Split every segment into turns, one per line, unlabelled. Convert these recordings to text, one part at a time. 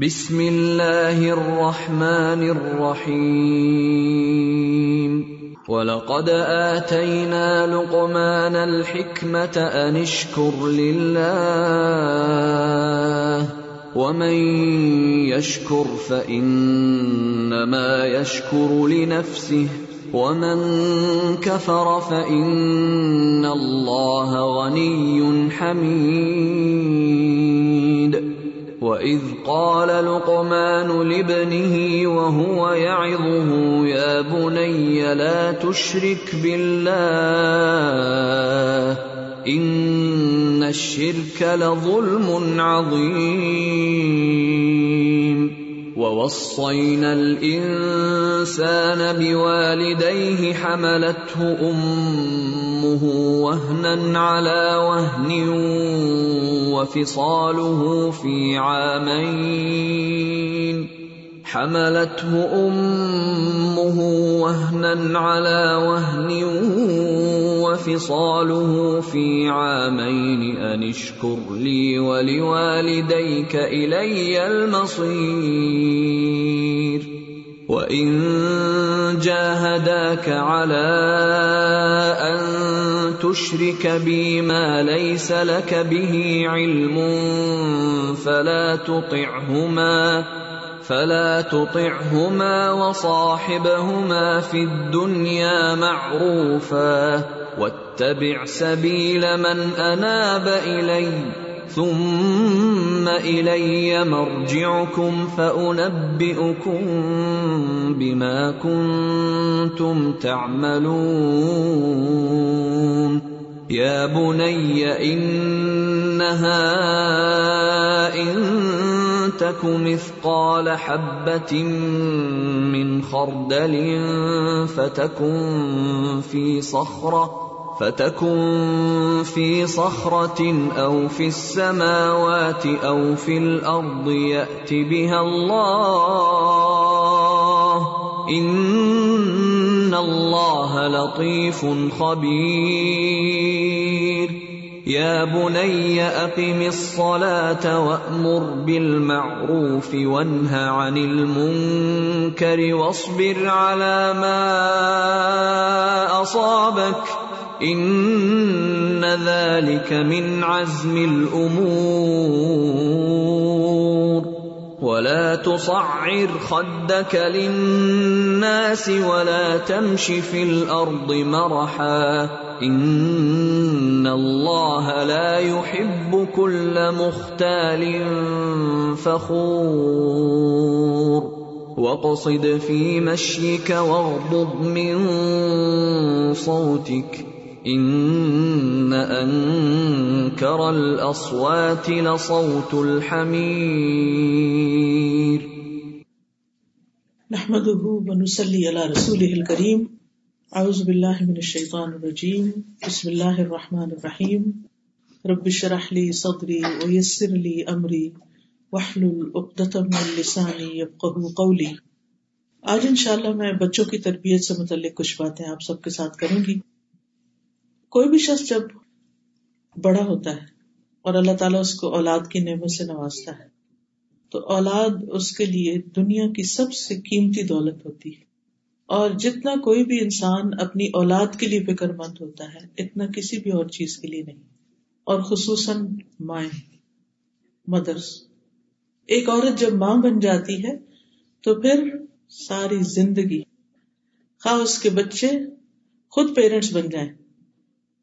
بسم اللہ الرحمن الرحیم وَلَقَدْ آتَيْنَا لُقْمَانَ الْحِكْمَةَ أَنِ اشْكُرْ لِلَّهِ، وَمَنْ يَشْكُرْ فَإِنَّمَا يَشْكُرُ لِنَفْسِهِ، وَمَنْ كَفَرَ فَإِنَّ اللَّهَ غَنِيٌّ حَمِيدٌ. وَإِذْ قَالَ لُقْمَانُ لِابْنِهِ وَهُوَ يَعِظُهُ، يَا بُنَيَّ لَا تُشْرِكْ بِاللَّهِ، إِنَّ الشِّرْكَ لَظُلْمٌ عَظِيمٌ. وَوَصَّيْنَا الْإِنسَانَ بِوَالِدَيْهِ حَمَلَتْهُ أُمُّهُ وَهْنًا عَلَى وَهْنٍ وَفِصَالُهُ فِي عَامَيْنِ حملته أمه وهنا على وهن وفصاله في عامين أن اشكر لي ولوالديك إلي المصير وإن جاهداك على أن تشرك بي ما ليس لك به علم فلا تطعهما فلا تطعهما وصاحبهما في الدنيا معروفا واتبع سبيل من اناب الي ثم الي مرجعكم فانبئكم بما كنتم تعملون يا بني انها ان تك مثقال حبة من خردل فتكن في صخرة فتكن في صخرة أو في السماوات أو في الأرض يأت بها الله إن الله لطيف خبير يا بني أقم الصلاة وأمر بالمعروف وانه عن المنكر واصبر على ما أصابك إن ذلك من عزم الأمور. ولا تصعر خدك للناس ولا تمش في الأرض مرحا. إن الله لا يحب كل مختال فخور. واقصد في مشيك واغضض من صوتك. ان انكر الاصوات لصوت الحمير
نحمده ونصلي على رسوله الكريم. اعوذ باللہ من الشیطان الرجیم بسم اللہ الرحمن الرحیم رب اشرح لي صدری ويسر لي امری واحلل عقدۃ من لسانی يفقهوا قولی آج انشاءاللہ میں بچوں کی تربیت سے متعلق کچھ باتیں آپ سب کے ساتھ کروں گی۔ کوئی بھی شخص جب بڑا ہوتا ہے اور اللہ تعالیٰ اس کو اولاد کی نعمت سے نوازتا ہے، تو اولاد اس کے لیے دنیا کی سب سے قیمتی دولت ہوتی ہے۔ اور جتنا کوئی بھی انسان اپنی اولاد کے لیے فکر مند ہوتا ہے، اتنا کسی بھی اور چیز کے لیے نہیں۔ اور خصوصاً مائیں، مدرس۔ ایک عورت جب ماں بن جاتی ہے، تو پھر ساری زندگی خواہ اس کے بچے خود پیرنٹس بن جائیں۔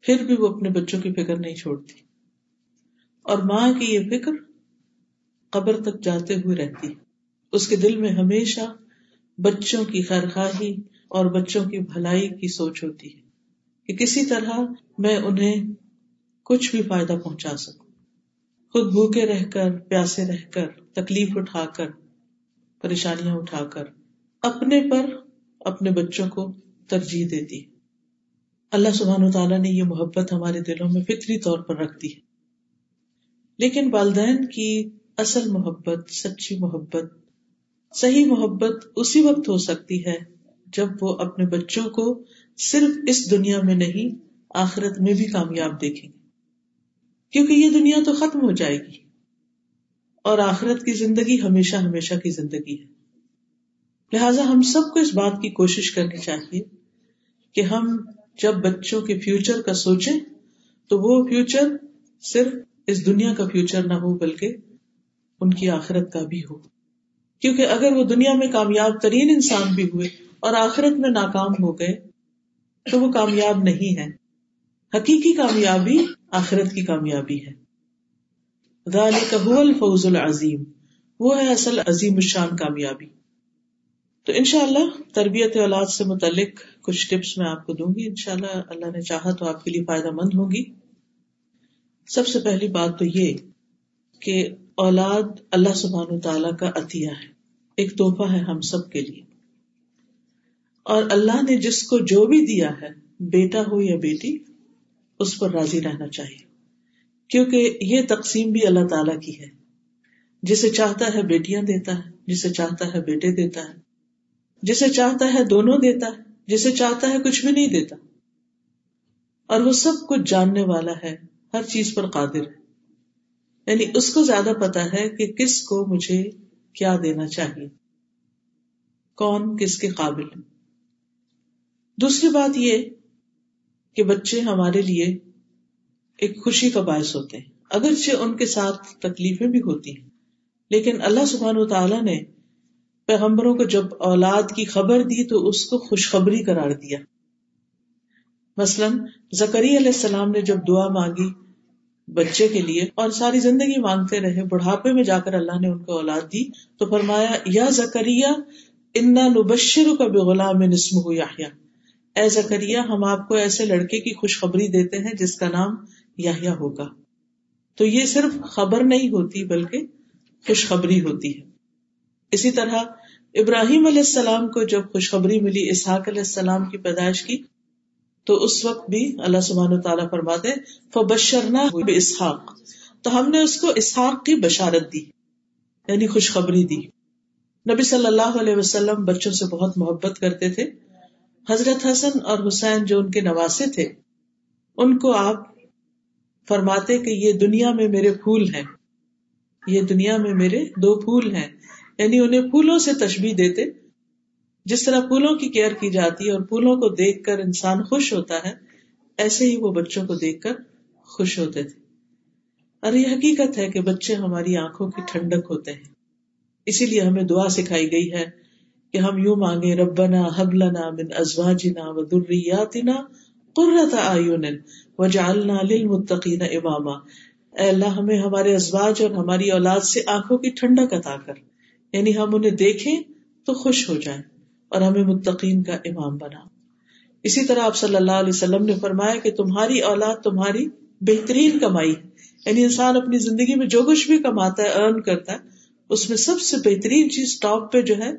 پھر بھی وہ اپنے بچوں کی فکر نہیں چھوڑتی۔ اور ماں کی یہ فکر قبر تک جاتے ہوئے رہتی۔ اس کے دل میں ہمیشہ بچوں کی خیر خواہی اور بچوں کی بھلائی کی سوچ ہوتی ہے کہ کسی طرح میں انہیں کچھ بھی فائدہ پہنچا سکوں۔ خود بھوکے رہ کر، پیاسے رہ کر، تکلیف اٹھا کر، پریشانیاں اٹھا کر، اپنے پر اپنے بچوں کو ترجیح دیتی۔ اللہ سبحان و تعالیٰ نے یہ محبت ہمارے دلوں میں فطری طور پر رکھ دی لیکن والدین کی اصل محبت، سچی محبت، صحیح محبت اسی وقت ہو سکتی ہے جب وہ اپنے بچوں کو صرف اس دنیا میں نہیں، آخرت میں بھی کامیاب دیکھیں گے۔ کیونکہ یہ دنیا تو ختم ہو جائے گی۔ اور آخرت کی زندگی ہمیشہ ہمیشہ کی زندگی ہے۔ لہذا ہم سب کو اس بات کی کوشش کرنی چاہیے کہ ہم جب بچوں کے فیوچر کا سوچیں، تو وہ فیوچر صرف اس دنیا کا فیوچر نہ ہو، بلکہ ان کی آخرت کا بھی ہو۔ کیونکہ اگر وہ دنیا میں کامیاب ترین انسان بھی ہوئے اور آخرت میں ناکام ہو گئے، تو وہ کامیاب نہیں ہے حقیقی کامیابی آخرت کی کامیابی ہے۔ الفوز العظیم۔ وہ ہے اصل عظیم الشان کامیابی۔ تو ان شاء اللہ تربیت اولاد سے متعلق کچھ ٹپس میں آپ کو دوں گی ان شاء اللہ اللہ نے چاہا تو آپ کے لیے فائدہ مند ہوگی۔ سب سے پہلی بات تو یہ کہ اولاد اللہ سبحان تعالی کا عطیہ ہے، ایک تحفہ ہے ہم سب کے لیے۔ اور اللہ نے جس کو جو بھی دیا ہے، بیٹا ہو یا بیٹی، اس پر راضی رہنا چاہیے۔ کیونکہ یہ تقسیم بھی اللہ تعالی کی ہے۔ جسے چاہتا ہے بیٹیاں دیتا ہے، جسے چاہتا ہے بیٹے دیتا ہے۔ جسے چاہتا ہے دونوں دیتا ہے۔ جسے چاہتا ہے کچھ بھی نہیں دیتا۔ اور وہ سب کچھ جاننے والا ہے، ہر چیز پر قادر ہے۔ یعنی اس کو زیادہ پتا ہے کہ کس کو مجھے کیا دینا چاہیے۔ کون کس کے قابل ہے۔ دوسری بات یہ کہ بچے ہمارے لیے ایک خوشی کا باعث ہوتے ہیں۔ اگرچہ ان کے ساتھ تکلیفیں بھی ہوتی ہیں، لیکن اللہ سبحان و تعالیٰ نے پیغمبروں کو جب اولاد کی خبر دی تو اس کو خوشخبری قرار دیا۔ مثلاً زکری علیہ السلام نے جب دعا مانگی بچے کے لیے اور ساری زندگی مانگتے رہے، بڑھاپے میں جا کر اللہ نے ان کو اولاد دی تو فرمایا، یا زکریہ انا نبشر کا بے غلام نسم ہو یا اے زکریہ ہم آپ کو ایسے لڑکے کی خوشخبری دیتے ہیں جس کا نام یا ہوگا۔ تو یہ صرف خبر نہیں ہوتی بلکہ خوشخبری ہوتی ہے۔ اسی طرح ابراہیم علیہ السلام کو جب خوشخبری ملی، اسحاق علیہ السلام کی پیدائش کی، تو اس وقت بھی اللہ سبحان تعالیٰ فرماتے فبشرنا اسحاق تو ہم نے اس کو اسحاق کی بشارت دی یعنی خوشخبری دی۔ نبی صلی اللہ علیہ وسلم بچوں سے بہت محبت کرتے تھے۔ حضرت حسن اور حسین جو ان کے نواسے تھے، ان کو آپ فرماتے کہ یہ دنیا میں میرے پھول ہیں۔ یہ دنیا میں میرے دو پھول ہیں۔ یعنی انہیں پھولوں سے تشبیح دیتے، جس طرح پھولوں کی کیئر کی جاتی ہے اور پھولوں کو دیکھ کر انسان خوش ہوتا ہے، ایسے ہی وہ بچوں کو دیکھ کر خوش ہوتے تھے۔ اور یہ حقیقت ہے کہ بچے ہماری آنکھوں کی ٹھنڈک ہوتے ہیں۔ اسی لیے ہمیں دعا سکھائی گئی ہے کہ ہم یوں مانگے ربنا حبلنا من ازواجنا و ذریاتنا قرۃ اعین وجعلنا للمتقین اماما۔ اے اللہ، ہمیں ہمارے ازواج اور ہماری اولاد سے آنکھوں کی ٹھنڈک عطا کر۔ یعنی ہم انہیں دیکھیں تو خوش ہو جائیں اور ہمیں متقین کا امام بنا۔ اسی طرح آپ صلی اللہ علیہ وسلم نے فرمایا کہ تمہاری اولاد تمہاری بہترین کمائی یعنی انسان اپنی زندگی میں جو کچھ بھی کماتا ہے ارن کرتا ہے، اس میں سب سے بہترین چیز ٹاپ پہ جو ہے،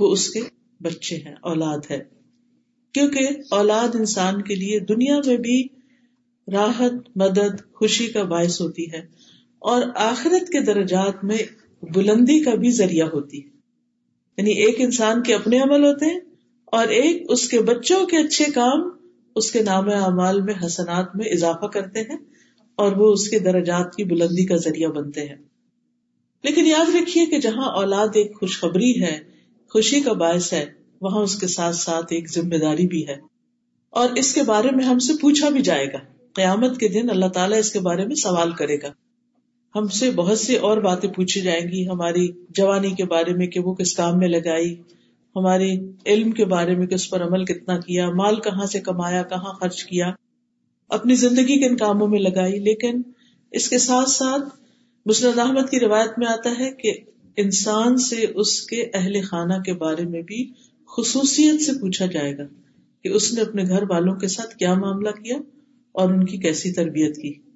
وہ اس کے بچے ہیں، اولاد ہے۔ کیونکہ اولاد انسان کے لیے دنیا میں بھی راحت، مدد، خوشی کا باعث ہوتی ہے۔ اور آخرت کے درجات میں بلندی کا بھی ذریعہ ہوتی ہے۔ یعنی ایک انسان کے اپنے عمل ہوتے ہیں اور ایک اس کے بچوں کے اچھے کام اس کے نام اعمال میں، حسنات میں اضافہ کرتے ہیں اور وہ اس کے درجات کی بلندی کا ذریعہ بنتے ہیں۔ لیکن یاد رکھیے کہ جہاں اولاد ایک خوشخبری ہے، خوشی کا باعث ہے، وہاں اس کے ساتھ ساتھ ایک ذمہ داری بھی ہے۔ اور اس کے بارے میں ہم سے پوچھا بھی جائے گا۔ قیامت کے دن اللہ تعالیٰ اس کے بارے میں سوال کرے گا۔ ہم سے بہت سی اور باتیں پوچھی جائیں گی ہماری جوانی کے بارے میں کہ وہ کس کام میں لگائی، ہماری علم کے بارے میں کہ اس پر عمل کتنا کیا، مال کہاں سے کمایا، کہاں خرچ کیا، اپنی زندگی کن کاموں میں لگائی۔ لیکن اس کے ساتھ ساتھ مسرد احمد کی روایت میں آتا ہے کہ انسان سے اس کے اہل خانہ کے بارے میں بھی خصوصیت سے پوچھا جائے گا کہ اس نے اپنے گھر والوں کے ساتھ کیا معاملہ کیا اور ان کی کیسی تربیت کی۔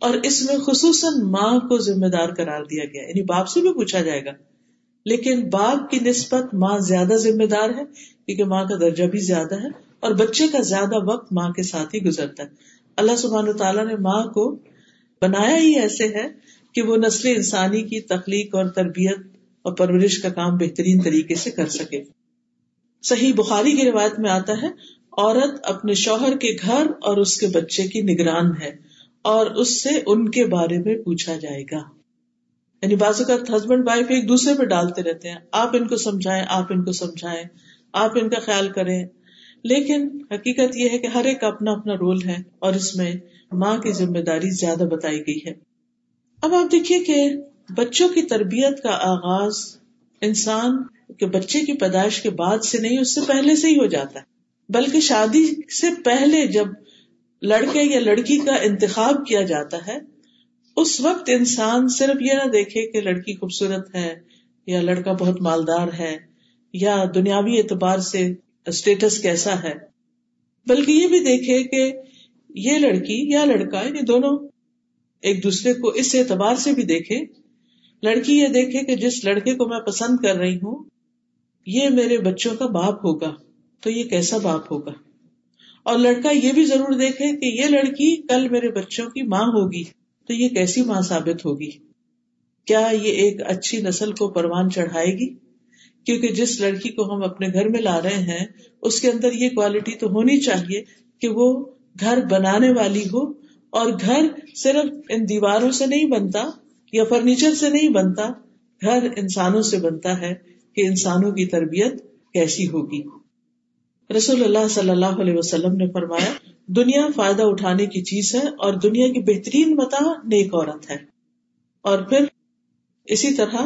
اور اس میں خصوصاً ماں کو ذمہ دار قرار دیا گیا یعنی باپ سے بھی پوچھا جائے گا۔ لیکن باپ کی نسبت ماں زیادہ ذمہ دار ہے، کیونکہ ماں کا درجہ بھی زیادہ ہے، اور بچے کا زیادہ وقت ماں کے ساتھ ہی گزرتا ہے۔ اللہ سبحان تعالیٰ نے ماں کو بنایا ہی ایسے ہے کہ وہ نسل انسانی کی تخلیق اور تربیت اور پرورش کا کام بہترین طریقے سے کر سکے۔ صحیح بخاری کی روایت میں آتا ہے، عورت اپنے شوہر کے گھر اور اس کے بچے کی نگران ہے۔ اور اس سے ان کے بارے میں پوچھا جائے گا۔ یعنی بعض اوقات ہسبینڈ وائف ایک دوسرے پہ ڈالتے رہتے ہیں۔ آپ ان کو سمجھائیں، آپ ان کو سمجھائیں، آپ ان کا خیال کریں۔ لیکن حقیقت یہ ہے کہ ہر ایک اپنا اپنا رول ہے اور اس میں ماں کی ذمہ داری زیادہ بتائی گئی ہے۔ اب آپ دیکھیے کہ بچوں کی تربیت کا آغاز انسان کے بچے کی پیدائش کے بعد سے نہیں، اس سے پہلے سے ہی ہو جاتا ہے۔ بلکہ شادی سے پہلے جب لڑکے یا لڑکی کا انتخاب کیا جاتا ہے، اس وقت انسان صرف یہ نہ دیکھے کہ لڑکی خوبصورت ہے یا لڑکا بہت مالدار ہے یا دنیاوی اعتبار سے اسٹیٹس کیسا ہے، بلکہ یہ بھی دیکھے کہ یہ لڑکی یا لڑکا یعنی دونوں ایک دوسرے کو اس اعتبار سے بھی دیکھے، لڑکی یہ دیکھے کہ جس لڑکے کو میں پسند کر رہی ہوں، یہ میرے بچوں کا باپ ہوگا، تو یہ کیسا باپ ہوگا؟ اور لڑکا یہ بھی ضرور دیکھے کہ یہ لڑکی کل میرے بچوں کی ماں ہوگی، تو یہ کیسی ماں ثابت ہوگی؟ کیا یہ ایک اچھی نسل کو پروان چڑھائے گی؟ کیونکہ جس لڑکی کو ہم اپنے گھر میں لا رہے ہیں، اس کے اندر یہ کوالٹی تو ہونی چاہیے کہ وہ گھر بنانے والی ہو، اور گھر صرف ان دیواروں سے نہیں بنتا یا فرنیچر سے نہیں بنتا، گھر انسانوں سے بنتا ہے کہ انسانوں کی تربیت کیسی ہوگی۔ رسول اللہ صلی اللہ علیہ وسلم نے فرمایا، دنیا فائدہ اٹھانے کی چیز ہے اور دنیا کی بہترین متا نیک عورت ہے۔ اور پھر اسی طرح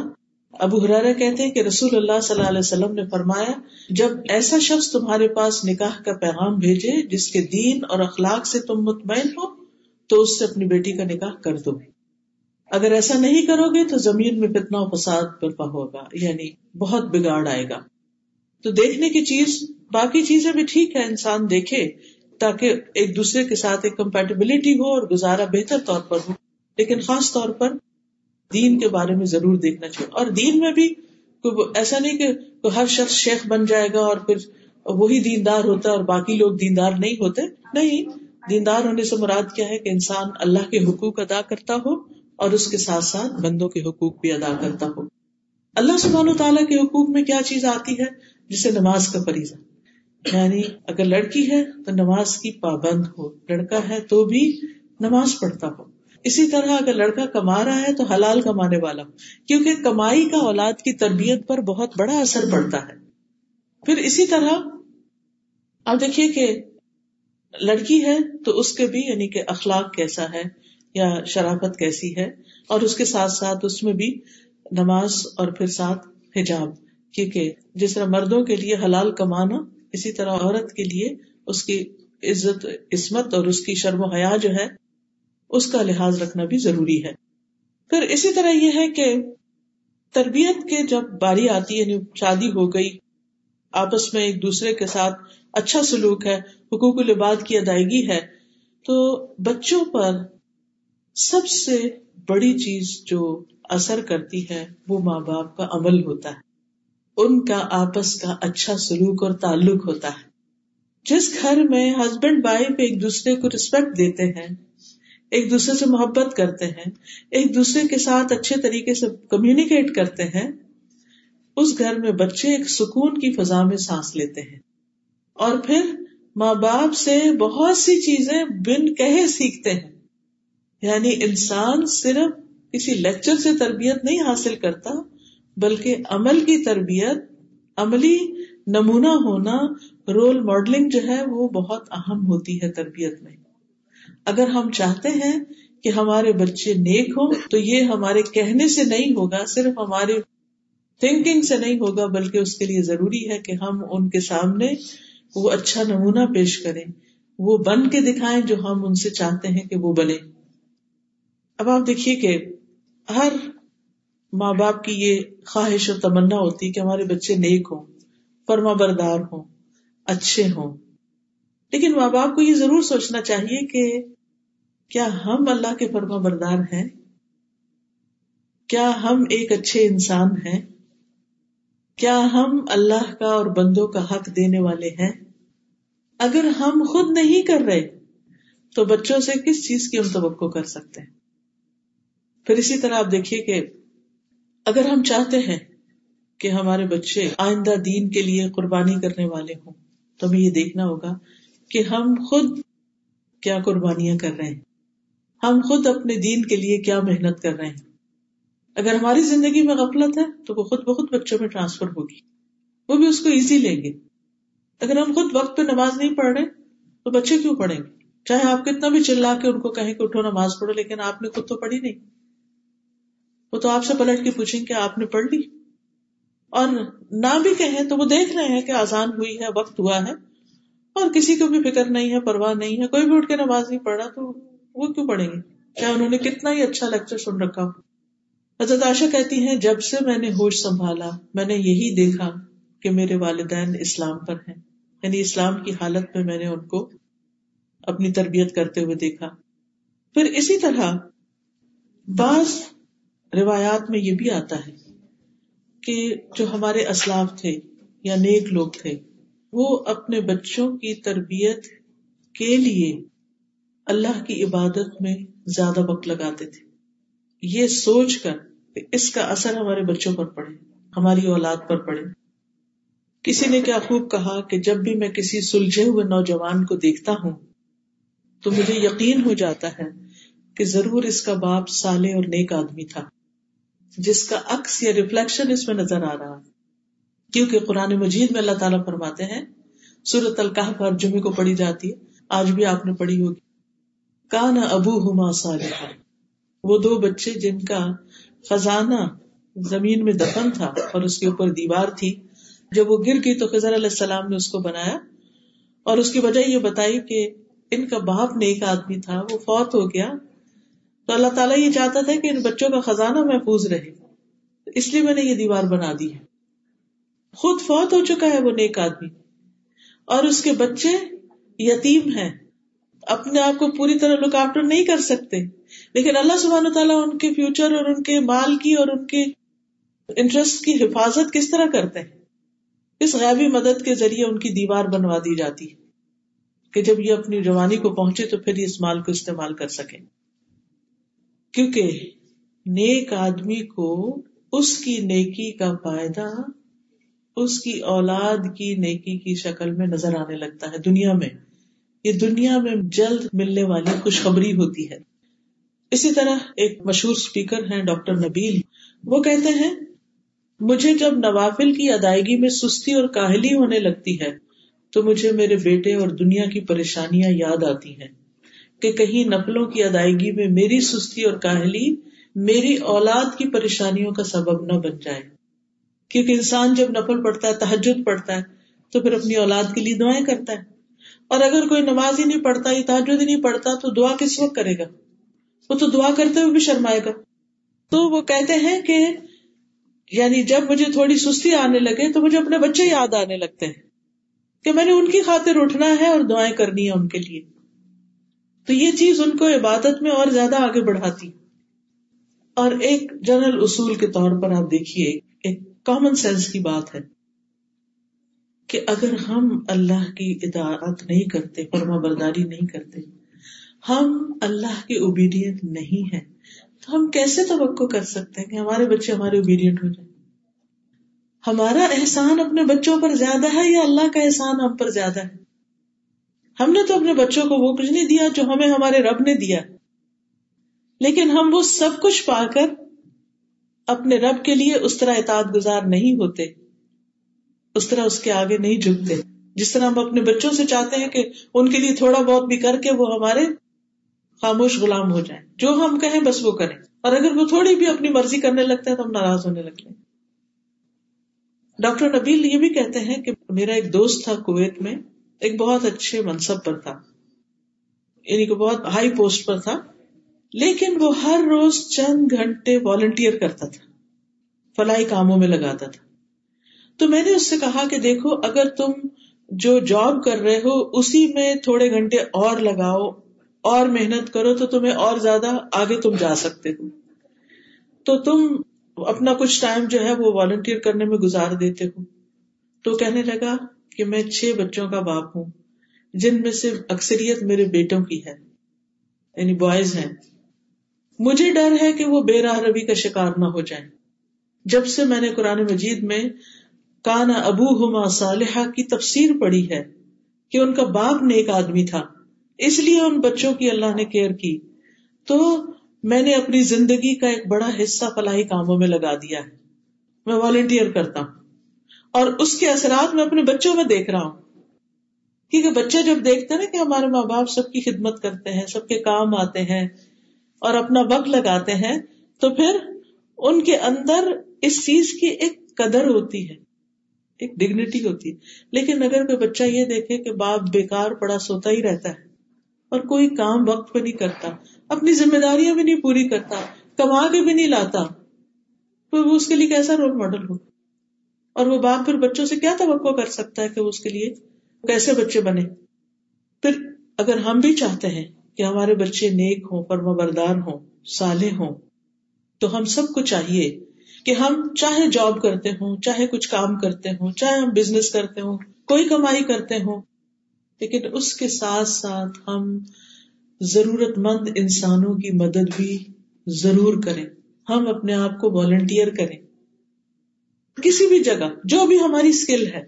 ابو حرارا کہتے ہیں کہ رسول اللہ صلی اللہ علیہ وسلم نے فرمایا، جب ایسا شخص تمہارے پاس نکاح کا پیغام بھیجے جس کے دین اور اخلاق سے تم مطمئن ہو، تو اس سے اپنی بیٹی کا نکاح کر دو۔ اگر ایسا نہیں کرو گے تو زمین میں کتنا فساد برپا ہوگا یعنی بہت بگاڑ آئے گا۔ تو دیکھنے کی چیز باقی چیزیں بھی ٹھیک ہے، انسان دیکھے تاکہ ایک دوسرے کے ساتھ ایک کمپیٹیبلٹی ہو اور گزارا بہتر طور پر ہو۔ لیکن خاص طور پر دین کے بارے میں ضرور دیکھنا چاہیے۔ اور دین میں بھی ایسا نہیں کہ ہر شخص شیخ بن جائے گا اور پھر وہی دیندار ہوتا ہے اور باقی لوگ دیندار نہیں ہوتے۔ نہیں، دیندار ہونے سے مراد کیا ہے کہ انسان اللہ کے حقوق ادا کرتا ہو اور اس کے ساتھ ساتھ بندوں کے حقوق بھی ادا کرتا ہو۔ اللہ سبحانہ و تعالیٰ کے حقوق میں کیا چیز آتی ہے؟ جسے نماز کا فریضہ۔ یعنی اگر لڑکی ہے تو نماز کی پابند ہو، لڑکا ہے تو بھی نماز پڑھتا ہو۔ اسی طرح اگر لڑکا کما رہا ہے تو حلال کمانے والا ہو، کیونکہ کمائی کا اولاد کی تربیت پر بہت بڑا اثر پڑتا ہے۔ پھر اسی طرح آپ دیکھیے کہ لڑکی ہے تو اس کے بھی یعنی کہ اخلاق کیسا ہے یا شرافت کیسی ہے، اور اس کے ساتھ ساتھ اس میں بھی نماز اور پھر ساتھ حجاب، کیونکہ جس طرح مردوں کے لیے حلال کمانا اسی طرح عورت کے لیے اس کی عزت، عصمت اور اس کی شرم و حیا جو ہے، اس کا لحاظ رکھنا بھی ضروری ہے۔ پھر اسی طرح یہ ہے کہ تربیت کے جب باری آتی ہے یعنی شادی ہو گئی، آپس میں ایک دوسرے کے ساتھ اچھا سلوک ہے، حقوق العباد کی ادائیگی ہے، تو بچوں پر سب سے بڑی چیز جو اثر کرتی ہے، وہ ماں باپ کا عمل ہوتا ہے۔ ان کا آپس کا اچھا سلوک اور تعلق ہوتا ہے۔ جس گھر میں ہسبینڈ وائف ایک دوسرے کو ریسپیکٹ دیتے ہیں، ایک دوسرے سے محبت کرتے ہیں، ایک دوسرے کے ساتھ اچھے طریقے سے کمیونیکیٹ کرتے ہیں، اس گھر میں بچے ایک سکون کی فضا میں سانس لیتے ہیں۔ اور پھر ماں باپ سے بہت سی چیزیں بن کہے سیکھتے ہیں۔ یعنی انسان صرف کسی لیکچر سے تربیت نہیں حاصل کرتا بلکہ عمل کی تربیت، عملی نمونہ ہونا رول ماڈلنگ جو ہے وہ بہت اہم ہوتی ہے تربیت میں۔ اگر ہم چاہتے ہیں کہ ہمارے بچے نیک ہوں، تو یہ ہمارے کہنے سے نہیں ہوگا، صرف ہمارے تھنکنگ سے نہیں ہوگا، بلکہ اس کے لیے ضروری ہے کہ ہم ان کے سامنے وہ اچھا نمونہ پیش کریں، وہ بن کے دکھائیں جو ہم ان سے چاہتے ہیں کہ وہ بنے اب آپ دیکھیے کہ ہر ماں باپ کی یہ خواہش اور تمنا ہوتی کہ ہمارے بچے نیک ہوں، فرما بردار ہوں، اچھے ہوں۔ لیکن ماں باپ کو یہ ضرور سوچنا چاہیے کہ کیا ہم اللہ کے فرما بردار ہیں؟ کیا ہم ایک اچھے انسان ہیں؟ کیا ہم اللہ کا اور بندوں کا حق دینے والے ہیں؟ اگر ہم خود نہیں کر رہے تو بچوں سے کس چیز کی ہم توقع کر سکتے ہیں؟ پھر اسی طرح آپ دیکھیے کہ اگر ہم چاہتے ہیں کہ ہمارے بچے آئندہ دین کے لیے قربانی کرنے والے ہوں، تو ہمیں یہ دیکھنا ہوگا کہ ہم خود کیا قربانیاں کر رہے ہیں۔ ہم خود اپنے دین کے لیے کیا محنت کر رہے ہیں۔ اگر ہماری زندگی میں غفلت ہے، تو وہ خود بخود بچوں میں ٹرانسفر ہوگی۔ وہ بھی اس کو ایزی لیں گے۔ اگر ہم خود وقت پہ نماز نہیں پڑھ رہے، تو بچے کیوں پڑھیں گے؟ چاہے آپ کتنا بھی چلا کے ان کو کہیں کہ اٹھو نماز پڑھو، لیکن آپ نے خود تو پڑھی نہیں۔ وہ تو آپ سے پلٹ کے پوچھیں کہ آپ نے پڑھ لی۔ اور نہ بھی کہیں تو وہ دیکھ رہے ہیں کہ آزان ہوئی ہے، وقت ہوا ہے۔ اور کسی کو بھی فکر نہیں ہے، پرواہ نہیں ہے۔ کوئی بھی اٹھ کے نماز نہیں پڑھا تو وہ کیوں پڑھیں گے؟ چاہے انہوں نے کتنا ہی اچھا لیکچر سن رکھا ہو۔ حضرت عائشہ کہتی ہیں، جب سے میں نے ہوش سنبھالا، میں نے یہی دیکھا کہ میرے والدین اسلام پر ہیں۔ یعنی اسلام کی حالت میں میں نے ان کو اپنی تربیت کرتے ہوئے دیکھا۔ پھر اسی طرح بعض روایات میں یہ بھی آتا ہے کہ جو ہمارے اسلاف تھے یا نیک لوگ تھے، وہ اپنے بچوں کی تربیت کے لیے اللہ کی عبادت میں زیادہ وقت لگاتے تھے۔ یہ سوچ کر کہ اس کا اثر ہمارے بچوں پر پڑے، ہماری اولاد پر پڑے۔ کسی نے کیا خوب کہا کہ جب بھی میں کسی سلجھے ہوئے نوجوان کو دیکھتا ہوں تو مجھے یقین ہو جاتا ہے کہ ضرور اس کا باپ سالے اور نیک آدمی تھا۔ جس کا عکس یا ریفلیکشن اس میں نظر آ رہا کیونکہ قرآن مجید میں اللہ تعالیٰ فرماتے ہیں سورت القاہ پر جمعے کو پڑھی جاتی ہے۔ آج بھی آپ نے پڑھی ہوگی۔ کان ابو ہما صالح وہ دو بچے جن کا خزانہ زمین میں دفن تھا اور اس کے اوپر دیوار تھی۔ جب وہ گر گئی تو خزر علیہ السلام نے اس کو بنایا۔ اور اس کی وجہ یہ بتائی کہ ان کا باپ نے ایک آدمی تھا، وہ فوت ہو گیا۔ تو اللہ تعالیٰ یہ چاہتا تھا کہ ان بچوں کا خزانہ محفوظ رہے۔ اس لیے میں نے یہ دیوار بنا دی ہے۔ خود فوت ہو چکا ہے وہ نیک آدمی۔ اور اس کے بچے یتیم ہیں۔ اپنے آپ کو پوری طرح لک آفٹر نہیں کر سکتے۔ لیکن اللہ سبحانہ تعالیٰ ان کے فیوچر اور ان کے مال کی اور ان کے انٹرسٹ کی حفاظت کس طرح کرتے ہیں؟ اس غیبی مدد کے ذریعے ان کی دیوار بنوا دی جاتی ہے کہ جب یہ اپنی جوانی کو پہنچے تو پھر اس مال کو استعمال کر سکے کیونکہ نیک آدمی کو اس کی نیکی کا فائدہ اس کی اولاد کی نیکی کی شکل میں نظر آنے لگتا ہے دنیا میں۔ یہ دنیا میں جلد ملنے والی خوشخبری ہوتی ہے۔ اسی طرح ایک مشہور اسپیکر ہیں ڈاکٹر نبیل۔ وہ کہتے ہیں، مجھے جب نوافل کی ادائیگی میں سستی اور کاہلی ہونے لگتی ہے، تو مجھے میرے بیٹے اور دنیا کی پریشانیاں یاد آتی ہیں۔ کہ کہیں نفلوں کی ادائیگی میں میری سستی اور کاہلی میری اولاد کی پریشانیوں کا سبب نہ بن جائے۔ کیونکہ انسان جب نفل پڑتا ہے تحجد پڑتا ہے، تو پھر اپنی اولاد کے لیے دعائیں کرتا ہے۔ اور اگر کوئی نماز ہی نہیں پڑھتا یا تحجد ہی نہیں پڑھتا، تو دعا کس وقت کرے گا؟ وہ تو دعا کرتے ہوئے بھی شرمائے گا۔ تو وہ کہتے ہیں کہ یعنی جب مجھے تھوڑی سستی آنے لگے، تو مجھے اپنے بچے یاد آنے لگتے ہیں کہ میں نے ان کی خاطر اٹھنا ہے اور دعائیں کرنی ہے ان کے لیے۔ تو یہ چیز ان کو عبادت میں اور زیادہ آگے بڑھاتی۔ اور ایک جنرل اصول کے طور پر آپ دیکھیے، ایک کامن سینس کی بات ہے کہ اگر ہم اللہ کی اطاعت نہیں کرتے، فرما برداری نہیں کرتے، ہم اللہ کے اوبیڈینٹ نہیں ہیں، تو ہم کیسے توقع کر سکتے ہیں کہ ہمارے بچے ہمارے اوبیڈینٹ ہو جائیں؟ ہمارا احسان اپنے بچوں پر زیادہ ہے یا اللہ کا احسان ہم پر زیادہ ہے؟ ہم نے تو اپنے بچوں کو وہ کچھ نہیں دیا جو ہمیں ہمارے رب نے دیا۔ لیکن ہم وہ سب کچھ پا کر اپنے رب کے لیے اس طرح اطاعت گزار نہیں ہوتے، اس طرح اس کے آگے نہیں جھکتے۔ جس طرح ہم اپنے بچوں سے چاہتے ہیں کہ ان کے لیے تھوڑا بہت بھی کر کے وہ ہمارے خاموش غلام ہو جائیں۔ جو ہم کہیں بس وہ کریں۔ اور اگر وہ تھوڑی بھی اپنی مرضی کرنے لگتے ہیں تو ہم ناراض ہونے لگتے ہیں۔ ڈاکٹر نبیل یہ بھی کہتے ہیں کہ میرا ایک دوست تھا کویت میں۔ ایک بہت اچھے منصب پر تھا۔ یعنی کہ بہت ہائی پوسٹ پر تھا۔ لیکن وہ ہر روز چند گھنٹے والنٹیئر کرتا تھا۔ فلاحی کاموں میں لگاتا تھا۔ تو میں نے اس سے کہا کہ دیکھو، اگر تم جو جاب کر رہے ہو، اسی میں تھوڑے گھنٹے اور لگاؤ، اور محنت کرو، تو تمہیں اور زیادہ آگے تم جا سکتے ہو۔ تو تم اپنا کچھ ٹائم جو ہے وہ والنٹیئر کرنے میں گزار دیتے ہو۔ تو کہنے لگا کہ میں چھ بچوں کا باپ ہوں، جن میں سے اکثریت میرے بیٹوں کی ہے یعنی بوائز ہیں۔ مجھے ڈر ہے کہ وہ بے راہ روی کا شکار نہ ہو جائیں۔ جب سے میں نے قرآن مجید میں کانا ابو ہما صالحہ کی تفسیر پڑھی ہے کہ ان کا باپ نیک آدمی تھا، اس لیے ان بچوں کی اللہ نے کیئر کی، تو میں نے اپنی زندگی کا ایک بڑا حصہ فلاحی کاموں میں لگا دیا ہے۔ میں والنٹیئر کرتا ہوں۔ اور اس کے اثرات میں اپنے بچوں میں دیکھ رہا ہوں۔ کیونکہ بچے جب دیکھتے ہیں نا کہ ہمارے ماں باپ سب کی خدمت کرتے ہیں، سب کے کام آتے ہیں اور اپنا وقت لگاتے ہیں، تو پھر ان کے اندر اس چیز کی ایک قدر ہوتی ہے، ایک ڈگنیٹی ہوتی ہے۔ لیکن اگر کوئی بچہ یہ دیکھے کہ باپ بیکار پڑا سوتا ہی رہتا ہے اور کوئی کام وقت پہ نہیں کرتا، اپنی ذمہ داریاں بھی نہیں پوری کرتا، کما کے بھی نہیں لاتا، تو وہ اس کے لیے کیسا رول ماڈل ہو؟ اور وہ باپ پھر بچوں سے کیا توقع کر سکتا ہے کہ وہ اس کے لیے کیسے بچے بنے؟ پھر اگر ہم بھی چاہتے ہیں کہ ہمارے بچے نیک ہوں پرما بردار ہوں سالے ہوں، تو ہم سب کو چاہیے کہ ہم چاہے جاب کرتے ہوں، چاہے کچھ کام کرتے ہوں، چاہے ہم بزنس کرتے ہوں، کوئی کمائی کرتے ہوں، لیکن اس کے ساتھ ساتھ ہم ضرورت مند انسانوں کی مدد بھی ضرور کریں۔ ہم اپنے آپ کو والنٹیئر کریں۔ کسی بھی جگہ، جو بھی ہماری اسکل ہے،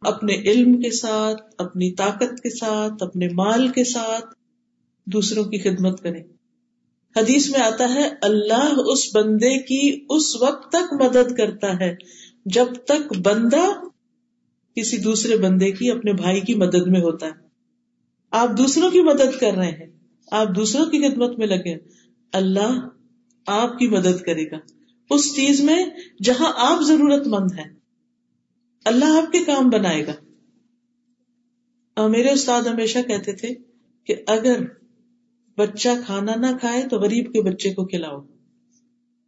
اپنے علم کے ساتھ، اپنی طاقت کے ساتھ، اپنے مال کے ساتھ دوسروں کی خدمت کریں۔ حدیث میں آتا ہے، اللہ اس بندے کی اس وقت تک مدد کرتا ہے جب تک بندہ کسی دوسرے بندے کی، اپنے بھائی کی مدد میں ہوتا ہے۔ آپ دوسروں کی مدد کر رہے ہیں، آپ دوسروں کی خدمت میں لگے اللہ آپ کی مدد کرے گا۔ اس چیز میں جہاں آپ ضرورت مند ہیں۔ اللہ آپ کے کام بنائے گا۔ میرے استاد ہمیشہ کہتے تھے کہ اگر بچہ کھانا نہ کھائے تو غریب کے بچے کو کھلاؤ۔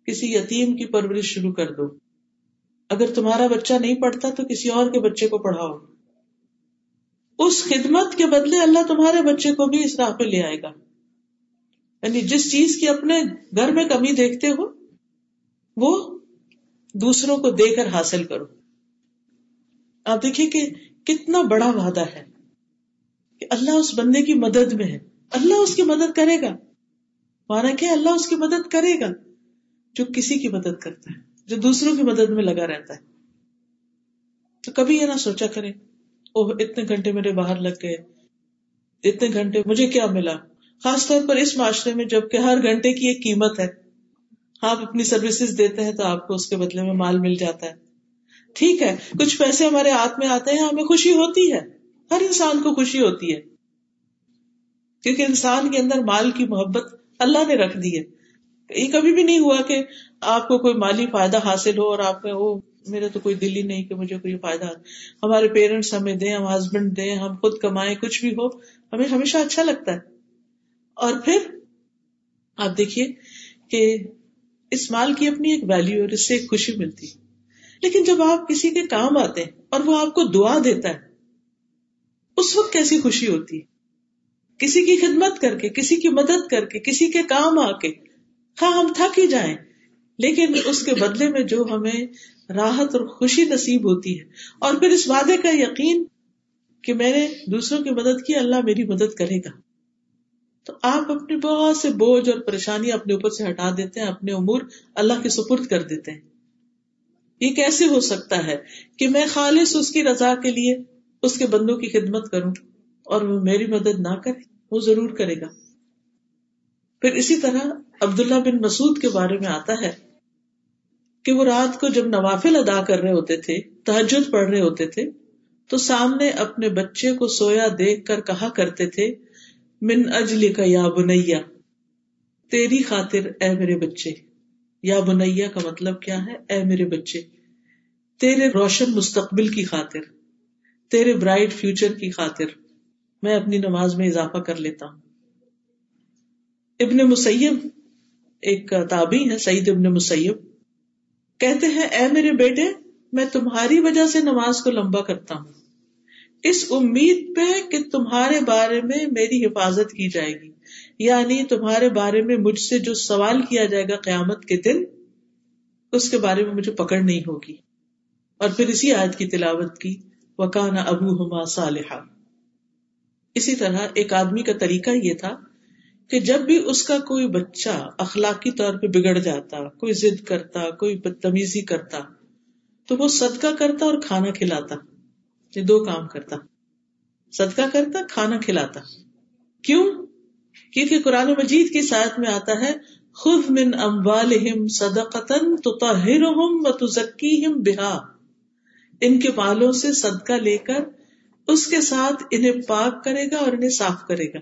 کسی یتیم کی پرورش شروع کر دو۔ اگر تمہارا بچہ نہیں پڑھتا تو کسی اور کے بچے کو پڑھاؤ۔ اس خدمت کے بدلے اللہ تمہارے بچے کو بھی اس راہ پہ لے آئے گا۔ یعنی جس چیز کی اپنے گھر میں کمی دیکھتے ہو وہ دوسروں کو دے کر حاصل کرو۔ آپ دیکھیے کہ کتنا بڑا وعدہ ہے کہ اللہ اس بندے کی مدد میں ہے۔ اللہ اس کی مدد کرے گا۔ مانا کہ اللہ اس کی مدد کرے گا جو کسی کی مدد کرتا ہے، جو دوسروں کی مدد میں لگا رہتا ہے۔ تو کبھی یہ نہ سوچا کرے، اوہ، اتنے گھنٹے میرے باہر لگ گئے، اتنے گھنٹے مجھے کیا ملا؟ خاص طور پر اس معاشرے میں جبکہ ہر گھنٹے کی ایک قیمت ہے۔ آپ اپنی سروسز دیتے ہیں تو آپ کو اس کے بدلے میں مال مل جاتا ہے۔ ٹھیک ہے، کچھ پیسے ہمارے ہاتھ میں آتے ہیں، ہمیں خوشی ہوتی ہے۔ ہر انسان کو خوشی ہوتی ہے۔ کیونکہ انسان کے اندر مال کی محبت اللہ نے رکھ دی ہے۔ یہ کبھی بھی نہیں ہوا کہ آپ کو کوئی مالی فائدہ حاصل ہو اور آپ میں وہ میرا تو کوئی دل ہی نہیں کہ مجھے کوئی فائدہ۔ ہمارے پیرنٹس ہمیں دیں، ہم ہسبینڈ دیں، ہم خود کمائیں، کچھ بھی ہو، ہمیں ہمیشہ اچھا لگتا ہے۔ اور پھر آپ دیکھیے کہ اس مال کی اپنی ایک ویلو اور اس سے ایک خوشی ملتی لیکن جب آپ کسی کے کام آتے ہیں اور وہ آپ کو دعا دیتا ہے، اس وقت کیسی خوشی ہوتی ہے؟ کسی کی خدمت کر کے، کسی کی مدد کر کے، کسی کے کام آ کے۔ ہاں ہم تھک ہی جائیں، لیکن اس کے بدلے میں جو ہمیں راحت اور خوشی نصیب ہوتی ہے۔ اور پھر اس وعدے کا یقین کہ میں نے دوسروں کی مدد کی، اللہ میری مدد کرے گا۔ تو آپ اپنے بہت سے بوجھ اور پریشانی اپنے اوپر سے ہٹا دیتے ہیں، اپنے امور اللہ کے سپرد کر دیتے ہیں۔ یہ کیسے ہو سکتا ہے کہ میں خالص اس کی رضا کے لیے اس کے بندوں کی خدمت کروں اور وہ میری مدد نہ کرے؟ وہ ضرور کرے گا۔ پھر اسی طرح عبداللہ بن مسعود کے بارے میں آتا ہے کہ وہ رات کو جب نوافل ادا کر رہے ہوتے تھے تحجد پڑھ رہے ہوتے تھے، تو سامنے اپنے بچے کو سویا دیکھ کر کہا کرتے تھے من اجل کا یا بنیا، تیری خاطر اے میرے بچے۔ یا بنیا کا مطلب کیا ہے؟ اے میرے بچے، تیرے روشن مستقبل کی خاطر، تیرے برائٹ فیوچر کی خاطر میں اپنی نماز میں اضافہ کر لیتا ہوں۔ ابن مسیب، ایک تابی ہے سعید ابن مسیب، کہتے ہیں، اے میرے بیٹے، میں تمہاری وجہ سے نماز کو لمبا کرتا ہوں۔ اس امید پہ کہ تمہارے بارے میں میری حفاظت کی جائے گی۔ یعنی تمہارے بارے میں مجھ سے جو سوال کیا جائے گا قیامت کے دن، اس کے بارے میں مجھے پکڑ نہیں ہوگی۔ اور پھر اسی آیت کی تلاوت کی وکانا ابو ہما صالحہ اسی طرح ایک آدمی کا طریقہ یہ تھا کہ جب بھی اس کا کوئی بچہ اخلاقی طور پہ بگڑ جاتا، کوئی ضد کرتا، کوئی بدتمیزی کرتا، تو وہ صدقہ کرتا اور کھانا کھلاتا۔ یہ دو کام کرتا، صدقہ کرتا، کھانا کھلاتا۔ کیوں؟ کیونکہ قرآن مجید کی ساتھ میں آتا ہے خود من اموالہم صدقتن تطہرہم و تزکیہم بہا ان کے بالوں سے صدقہ لے کر اس کے ساتھ انہیں پاک کرے گا اور انہیں صاف کرے گا۔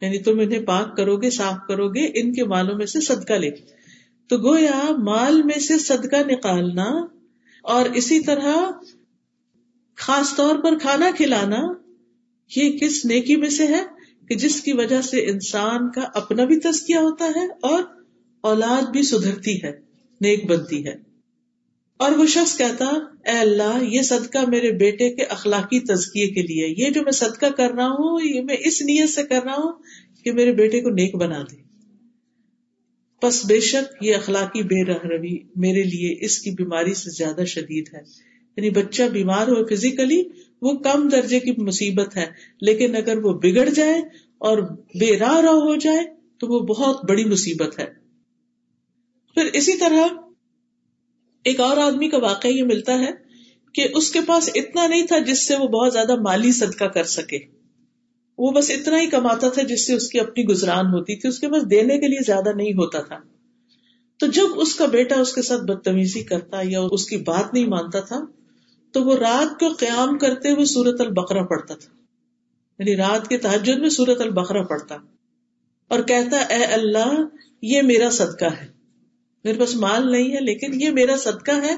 یعنی تم انہیں پاک کرو گے صاف کرو گے ان کے مالوں میں سے صدقہ لے۔ تو گویا مال میں سے صدقہ نکالنا اور اسی طرح خاص طور پر کھانا کھلانا یہ کس نیکی میں سے ہے کہ جس کی وجہ سے انسان کا اپنا بھی تزکیہ ہوتا ہے اور اولاد بھی سدھرتی ہے، نیک بنتی ہے۔ اور وہ شخص کہتا، اے اللہ، یہ صدقہ میرے بیٹے کے اخلاقی تزکیے کے لیے، یہ جو میں صدقہ کر رہا ہوں، یہ میں اس نیت سے کر رہا ہوں کہ میرے بیٹے کو نیک بنا دے۔ بس بے شک یہ اخلاقی بے رہ روی میرے لیے اس کی بیماری سے زیادہ شدید ہے۔ یعنی بچہ بیمار ہو فزیکلی وہ کم درجے کی مصیبت ہے۔ لیکن اگر وہ بگڑ جائے اور بے راہ راہ ہو جائے، تو وہ بہت بڑی مصیبت ہے۔ پھر اسی طرح ایک اور آدمی کا واقعہ یہ ملتا ہے کہ اس کے پاس اتنا نہیں تھا جس سے وہ بہت زیادہ مالی صدقہ کر سکے۔ وہ بس اتنا ہی کماتا تھا جس سے اس کی اپنی گزران ہوتی تھی۔ اس کے پاس دینے کے لیے زیادہ نہیں ہوتا تھا۔ تو جب اس کا بیٹا اس کے ساتھ بدتمیزی کرتا یا اس کی بات نہیں مانتا تھا تو وہ رات کو قیام کرتے ہوئے سورت البقرہ پڑھتا تھا۔ یعنی رات کے تحجد میں سورت البقرہ پڑھتا۔ اور کہتا، اے اللہ، یہ میرا صدقہ ہے۔ میرے پاس مال نہیں ہے، لیکن یہ میرا صدقہ ہے۔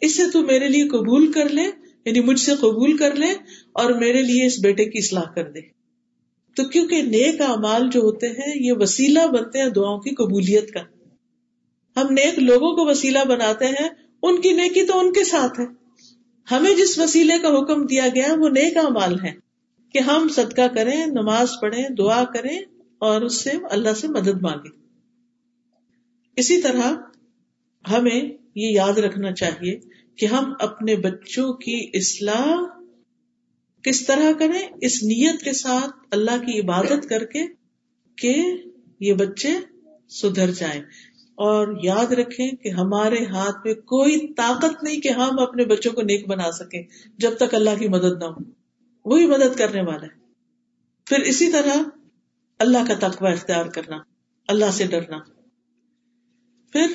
اسے تو میرے لیے قبول کر لے یعنی مجھ سے قبول کر لے اور میرے لیے اس بیٹے کی اصلاح کر دے۔ تو کیونکہ نیک امال جو ہوتے ہیں، یہ وسیلہ بنتے ہیں دعاؤں کی قبولیت کا۔ ہم نیک لوگوں کو وسیلہ بناتے ہیں، ان کی نیکی تو ان کے ساتھ ہے۔ ہمیں جس وسیلے کا حکم دیا گیا وہ نیک امال ہے کہ ہم صدقہ کریں، نماز پڑھیں، دعا کریں اور اس سے اللہ سے مدد مانگیں۔ اسی طرح ہمیں یہ یاد رکھنا چاہیے کہ ہم اپنے بچوں کی اصلاح کس طرح کریں، اس نیت کے ساتھ اللہ کی عبادت کر کے کہ یہ بچے سدھر جائیں۔ اور یاد رکھیں کہ ہمارے ہاتھ میں کوئی طاقت نہیں کہ ہم اپنے بچوں کو نیک بنا سکیں جب تک اللہ کی مدد نہ ہو۔ وہی مدد کرنے والا ہے۔ پھر اسی طرح اللہ کا تقوی اختیار کرنا، اللہ سے ڈرنا۔ پھر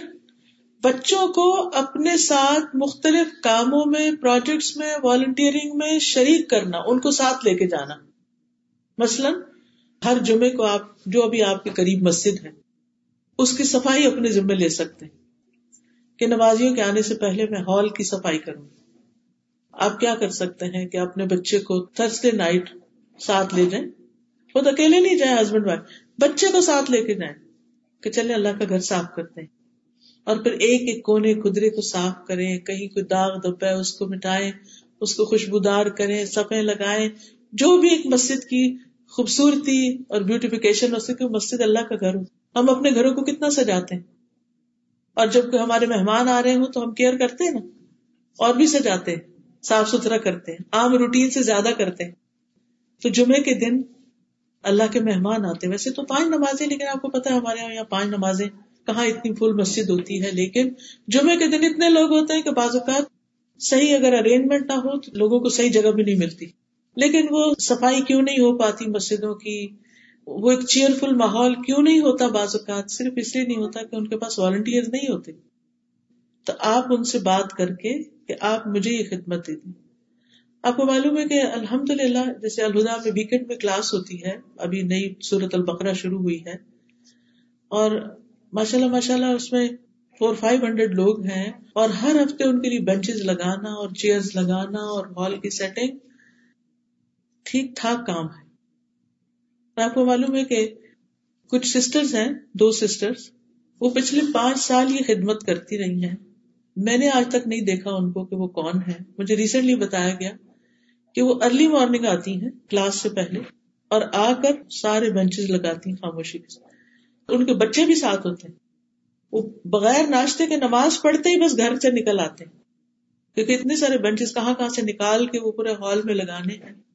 بچوں کو اپنے ساتھ مختلف کاموں میں پروجیکٹس میں والنٹیئرنگ میں شریک کرنا، ان کو ساتھ لے کے جانا۔ مثلاً ہر جمعے کو آپ، جو ابھی آپ کے قریب مسجد ہے اس کی صفائی اپنے ذمے لے سکتے ہیں کہ نمازیوں کے آنے سے پہلے میں ہال کی صفائی کروں۔ آپ کیا کر سکتے ہیں کہ اپنے بچے کو تھرسڈے نائٹ ساتھ لے جائیں؟ خود اکیلے نہیں جائیں ہسبینڈ وائف بچے کو ساتھ لے کے جائیں کہ چلے اللہ کا گھر صاف کرتے ہیں۔ اور پھر ایک ایک کونے خدرے کو صاف کریں، کہیں کوئی داغ دبا ہے اس کو مٹائیں، اس کو خوشبودار کریں سفے لگائیں۔ جو بھی ایک مسجد کی خوبصورتی اور بیوٹیفکیشن ہو سکے مسجد اللہ کا گھر ہو۔ ہم اپنے گھروں کو کتنا سجاتے ہیں؟ اور جب ہمارے مہمان آ رہے ہوں تو ہم کیئر کرتے ہیں نا؟ اور بھی سجاتے ہیں، صاف ستھرا کرتے ہیں، عام روٹین سے زیادہ کرتے ہیں۔ تو جمعے کے دن اللہ کے مہمان آتے ہیں۔ ویسے تو پانچ نمازیں، لیکن آپ کو پتا ہے ہمارے یہاں پانچ نمازیں کہاں اتنی فل مسجد ہوتی ہے، لیکن جمعے کے دن اتنے لوگ ہوتے ہیں کہ بعض اوقات صحیح اگر ارینجمنٹ نہ ہو تو لوگوں کو صحیح جگہ بھی نہیں ملتی۔ لیکن وہ صفائی کیوں نہیں ہو پاتی مسجدوں کی؟ وہ ایک چیئر فل ماحول کیوں نہیں ہوتا بعض اوقات؟ صرف اس لیے نہیں ہوتا کہ ان کے پاس والنٹیئر نہیں ہوتے۔ تو آپ ان سے بات کر کے کہ آپ مجھے یہ خدمت دے دیں۔ آپ کو معلوم ہے کہ الحمد للہ جیسے الہدا میں ویکینڈ میں کلاس ہوتی ہے، ابھی نئی صورت البقرہ شروع ہوئی ہے۔ اور ماشاء اللہ ماشاء اللہ اس میں فور فائیو ہنڈریڈ لوگ ہیں۔ اور ہر ہفتے ان کے لیے بینچز لگانا اور چیئر لگانا اور ہال کی سیٹنگ ٹھیک ٹھاک کام ہے۔ آپ کو معلوم ہے کہ کچھ سسٹرز ہیں، دو سسٹرز وہ پچھلے پانچ سال یہ خدمت کرتی رہی ہیں۔ میں نے آج تک نہیں دیکھا ان کو کہ وہ کون ہے مجھے ریسنٹلی بتایا گیا کہ وہ ارلی مارننگ آتی ہیں کلاس سے پہلے اور آ کر سارے بینچز لگاتی ہیں خاموشی کے ساتھ۔ ان کے بچے بھی ساتھ ہوتے ہیں۔ وہ بغیر ناشتے کے نماز پڑھتے ہی بس گھر سے نکل آتے ہیں۔ کیونکہ اتنے سارے بینچز کہاں کہاں سے نکال کے وہ پورے ہال میں لگانے ہیں۔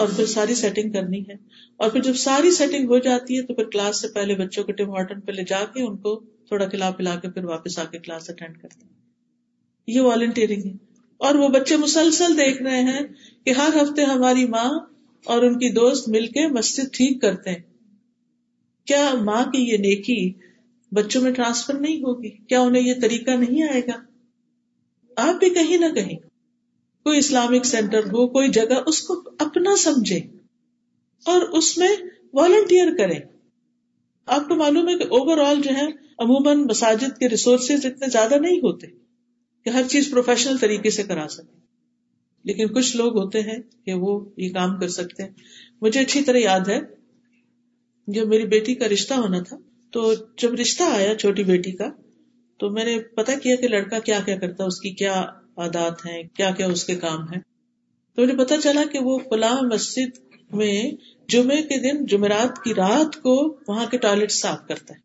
اور پھر ساری سیٹنگ کرنی ہے۔ اور پھر جب ساری سیٹنگ ہو جاتی ہے تو پھر کلاس سے پہلے بچوں کے ٹیم ہارٹن پہ لے جا کے ان کو تھوڑا کھلا پلا کے پھر واپس آ کے کلاس اٹینڈ کرتے ہیں۔ یہ والنٹیئرنگ ہے۔ اور وہ بچے مسلسل دیکھ رہے ہیں کہ ہر ہفتے ہماری ماں اور ان کی دوست مل کے مسجد ٹھیک کرتے ہیں۔ کیا ماں کی یہ نیکی بچوں میں ٹرانسفر نہیں ہوگی؟ کیا انہیں یہ طریقہ نہیں آئے گا؟ آپ بھی کہیں نہ کہیں۔ کوئی اسلامک سینٹر ہو، کوئی جگہ، اس کو اپنا سمجھے اور اس میں والنٹیئر کرے۔ آپ کو معلوم ہے کہ اوور آل جو ہے، عموماً مساجد کے ریسورسز اتنے زیادہ نہیں ہوتے کہ ہر چیز پروفیشنل طریقے سے کرا سکے۔ لیکن کچھ لوگ ہوتے ہیں کہ وہ یہ کام کر سکتے ہیں۔ مجھے اچھی طرح یاد ہے، جب میری بیٹی کا رشتہ ہونا تھا، تو جب رشتہ آیا چھوٹی بیٹی کا، تو میں نے پتا کیا کہ لڑکا کیا کیا کرتا، اس کی کیا عادات ہیں، کیا کیا اس کے کام ہیں۔ تو مجھے پتا چلا کہ وہ فلاں مسجد میں جمعے کے دن، جمعرات کی رات کو وہاں کے ٹوائلٹ صاف کرتا ہے۔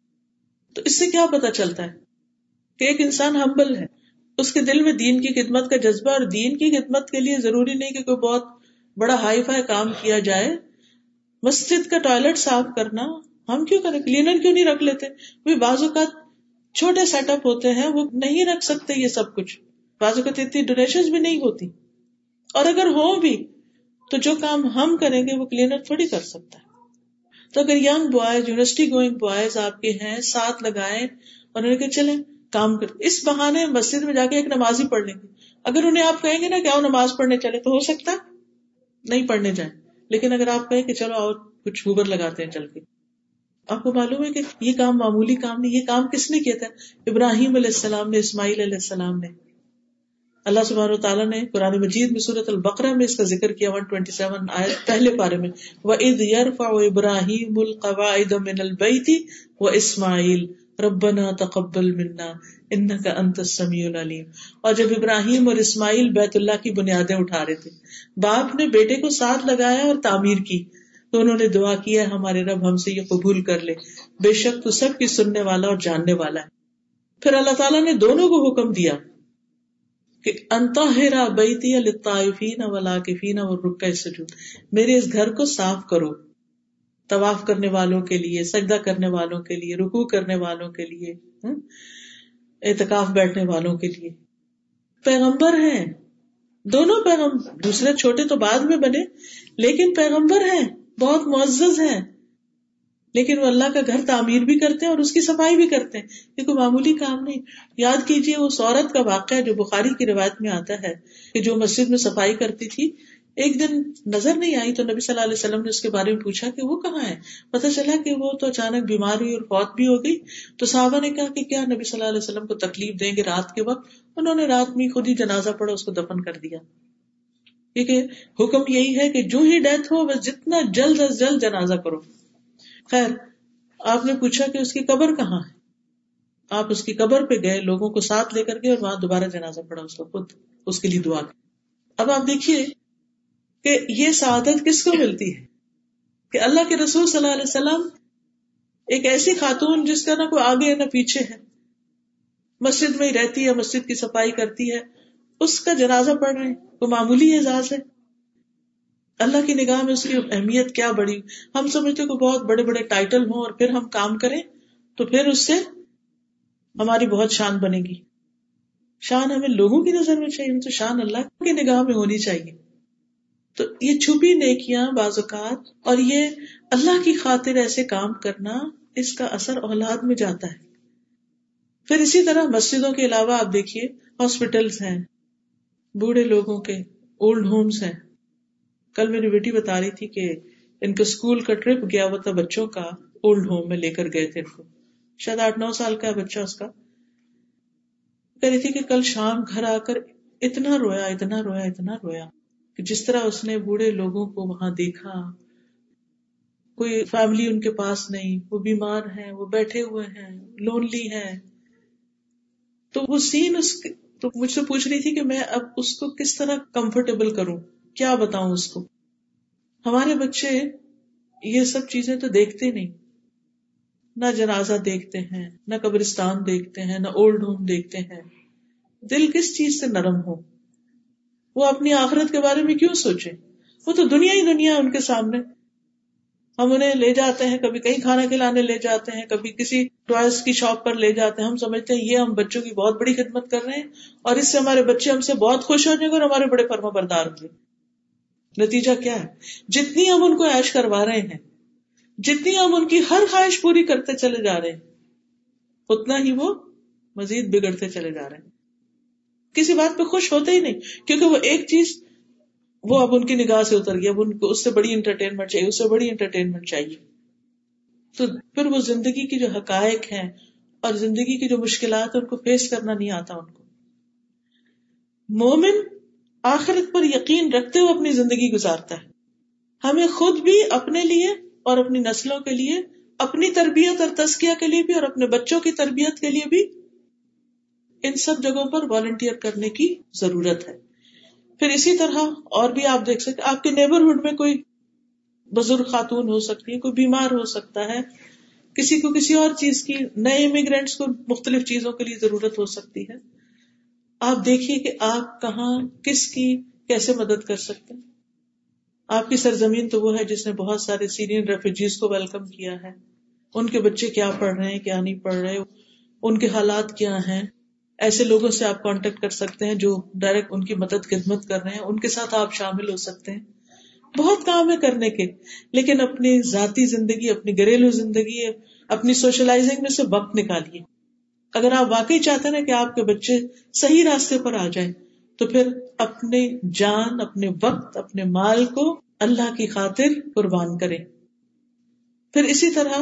تو اس سے کیا پتا چلتا ہے کہ ایک انسان ہمبل ہے۔ اس کے دل میں دین کی خدمت کا جذبہ اور دین کی خدمت کے لیے ضروری نہیں کہ کوئی بہت بڑا ہائی فائی کام کیا جائے۔ مسجد کا ٹوائلٹ صاف کرنا ہم کیوں کریں؟ کلینر کیوں نہیں رکھ لیتے؟ بعض اوقات چھوٹے سیٹ اپ ہوتے ہیں، وہ نہیں رکھ سکتے یہ سب کچھ۔ بعض اوقات اتنی ڈونیشن بھی نہیں ہوتی۔ اور اگر ہو بھی، تو جو کام ہم کریں گے، وہ کلینر تھوڑی کر سکتا ہے۔ تو اگر یگ بوائز یونیورسٹی گوئنگ بوائز آپ کے ہیں، ساتھ لگائے اور انہیں کہ چلیں کام کر۔ اس بہانے مسجد میں جا کے ایک نماز ہی پڑھ لیں گے اگر انہیں آپ کہیں گے نا کہ آؤ نماز پڑھنے چلے تو ہو سکتا ہے۔ نہیں پڑھنے جائیں۔ لیکن اگر آپ کہیں کہ چلو آؤ کچھ ہوبر لگاتے ہیں چل کے۔ آپ کو معلوم ہے کہ یہ کام معمولی کام نہیں، یہ کام کس نے کیا تھا؟ ابراہیم علیہ السلام نے، اسماعیل علیہ السلام نے۔ اللہ سبحانہ و تعالیٰ نے قرآن مجید میں صورت البقرہ میں اس کا ذکر کیا 127 آئے پہلے پارے میں، وَإِذْ يَرْفَعُ إِبْرَاهِيمُ الْقَوَائِدَ مِنَ الْبَيْتِ وَإِسْمَعِيلُ رَبَّنَا تَقَبَّلْ مِنَّا إِنَّكَ أَنْتَ السَّمِيعُ الْعَلِيمُ۔ اور جب ابراہیم اور اسماعیل بیت اللہ کی بنیادیں اٹھا رہے تھے، باپ نے بیٹے کو ساتھ لگایا اور تعمیر کی، تو انہوں نے دعا کیا ہمارے رب، ہم سے یہ قبول کر لے، بے شک تو سب کی سننے والا اور جاننے والا ہے۔ پھر اللہ تعالیٰ نے دونوں کو حکم دیا کہ انتہرا بیتی للطائفین والعاکفین والرکع السجود، میرے اس گھر کو صاف کرو، طواف کرنے والوں کے لیے، سجدہ کرنے والوں کے لیے، رکوع کرنے والوں کے لیے اعتکاف بیٹھنے والوں کے لیے۔ پیغمبر ہیں۔ دونوں پیغم، دوسرے چھوٹے تو بعد میں بنے، لیکن پیغمبر ہیں، بہت معزز ہیں۔ لیکن وہ اللہ کا گھر تعمیر بھی کرتے ہیں اور اس کی صفائی بھی کرتے ہیں۔ یہ کوئی معمولی کام نہیں۔ یاد کیجیے اس عورت کا واقعہ جو بخاری کی روایت میں آتا ہے کہ جو مسجد میں صفائی کرتی تھی، ایک دن نظر نہیں آئی تو نبی صلی اللہ علیہ وسلم نے اس کے بارے میں پوچھا کہ وہ کہاں ہے؟ پتا چلا کہ وہ تو اچانک بیمار ہوئی اور فوت بھی ہو گئی۔ تو صحابہ نے کہا کہ کیا نبی صلی اللہ علیہ وسلم کو تکلیف دیں گے رات کے وقت؟ انہوں نے رات میں خود ہی جنازہ پڑا، اس کو دفن کر دیا۔ کیونکہ حکم یہی ہے کہ جو ہی ڈیتھ ہو، بس جتنا جلد از جلد جنازہ کرو۔ خیر، آپ نے پوچھا کہ اس کی قبر کہاں ہے؟ آپ اس کی قبر پہ گئے، لوگوں کو ساتھ لے کر گئے اور وہاں دوبارہ جنازہ پڑا اس کو خود اس کے لیے دعا اب آپ دیکھیے کہ یہ سعادت کس کو ملتی ہے؟ کہ اللہ کے رسول صلی اللہ علیہ وسلم ایک ایسی خاتون جس کا نہ کوئی آگے نہ پیچھے ہے۔ مسجد میں ہی رہتی ہے، مسجد کی صفائی کرتی ہے، اس کا جنازہ پڑھ رہے ہیں۔ وہ معمولی اعزاز ہے؟ اللہ کی نگاہ میں اس کی اہمیت کیا بڑی؟ ہم سمجھتے کہ بہت بڑے بڑے ٹائٹل ہوں اور پھر ہم کام کریں تو پھر اس سے ہماری بہت شان بنے گی۔ شان ہمیں لوگوں کی نظر میں چاہیے، تو شان اللہ کی نگاہ میں ہونی چاہیے۔ تو یہ چھپی نیکیاں بعض اوقات اور یہ اللہ کی خاطر ایسے کام کرنا اس کا اثر اولاد میں جاتا ہے۔ پھر اسی طرح مسجدوں کے علاوہ آپ دیکھیے ہاسپٹلس ہیں، بوڑھے لوگوں کے اولڈ ہومس ہیں۔ کل میری بیٹی بتا رہی تھی کہ ان کا اسکول کا ٹرپ گیا ہوا تھا بچوں کا اولڈ ہوم میں لے کر گئے تھے ان کو۔ شاید آٹھ نو سال کا ہے بچہ اس کا۔ کہہ رہی تھی کہ کل شام گھر آ کر اتنا رویا اتنا رویا اتنا رویا کہ جس طرح اس نے بوڑھے لوگوں کو وہاں دیکھا۔ کوئی فیملی ان کے پاس نہیں، وہ بیمار ہیں، وہ بیٹھے ہوئے ہیں لونلی ہیں۔ تو وہ سین اس تو مجھ سے پوچھ رہی تھی کہ میں اب اس کو کس طرح کمفرٹیبل کروں؟ کیا بتاؤں اس کو؟ ہمارے بچے یہ سب چیزیں تو دیکھتے نہیں۔ نہ جنازہ دیکھتے ہیں، نہ قبرستان دیکھتے ہیں، نہ اولڈ ہوم دیکھتے ہیں۔ دل کس چیز سے نرم ہو؟ وہ اپنی آخرت کے بارے میں کیوں سوچے؟ وہ تو دنیا ہی دنیا ہے ان کے سامنے۔ ہم انہیں لے جاتے ہیں، کبھی کہیں کھانا کھلانے لے جاتے ہیں، کبھی کسی ٹوائس کی شاپ پر لے جاتے ہیں۔ ہم سمجھتے ہیں یہ ہم بچوں کی بہت بڑی خدمت کر رہے ہیں اور اس سے ہمارے بچے ہم سے بہت خوش ہو جائیں گے اور ہمارے بڑے فرما بردار ہوں گے نتیجہ کیا ہے؟ جتنی ہم ان کو ایش کروا رہے ہیں، جتنی ہم ان کی ہر خواہش پوری کرتے چلے جا رہے ہیں، اتنا ہی وہ مزید بگڑتے چلے جا رہے ہیں۔ کسی بات پہ خوش ہوتے ہی نہیں، کیونکہ وہ ایک چیز وہ اب ان کی نگاہ سے اتر گئی، اب ان کو اس سے بڑی انٹرٹینمنٹ چاہیے، اس سے بڑی انٹرٹینمنٹ چاہیے۔ تو پھر وہ زندگی کی جو حقائق ہیں اور زندگی کی جو مشکلات ہیں، ان کو فیس کرنا نہیں آتا ان کو۔ مومن آخرت پر یقین رکھتے ہوئے اپنی زندگی گزارتا ہے۔ ہمیں خود بھی اپنے لیے اور اپنی نسلوں کے لیے، اپنی تربیت اور تسکیہ کے لیے بھی اور اپنے بچوں کی تربیت کے لیے بھی ان سب جگہوں پر والنٹیئر کرنے کی ضرورت ہے۔ پھر اسی طرح اور بھی آپ دیکھ سکتے آپ کے نیبرہڈ میں کوئی بزرگ خاتون ہو سکتی ہے کوئی بیمار ہو سکتا ہے، کسی کو کسی اور چیز کی، نئے امیگرینٹس کو مختلف چیزوں کے لیے ضرورت ہو سکتی ہے۔ آپ دیکھیے کہ آپ کہاں کس کی کیسے مدد کر سکتے ہیں۔ آپ کی سرزمین تو وہ ہے جس نے بہت سارے سیرین ریفیوجیز کو ویلکم کیا ہے۔ ان کے بچے کیا پڑھ رہے ہیں، کیا نہیں پڑھ رہے، ان کے حالات کیا ہیں۔ ایسے لوگوں سے آپ کانٹیکٹ کر سکتے ہیں جو ڈائریکٹ ان کی مدد، خدمت کر رہے ہیں۔ ان کے ساتھ آپ شامل ہو سکتے ہیں۔ بہت کام ہے کرنے کے، لیکن اپنی ذاتی زندگی، اپنی گھریلو زندگی، اپنی سوشلائزنگ میں سے وقت نکالیے۔ اگر آپ واقعی چاہتے ہیں کہ آپ کے بچے صحیح راستے پر آ جائیں، تو پھر اپنے جان، اپنے وقت، اپنے مال کو اللہ کی خاطر قربان کرے پھر اسی طرح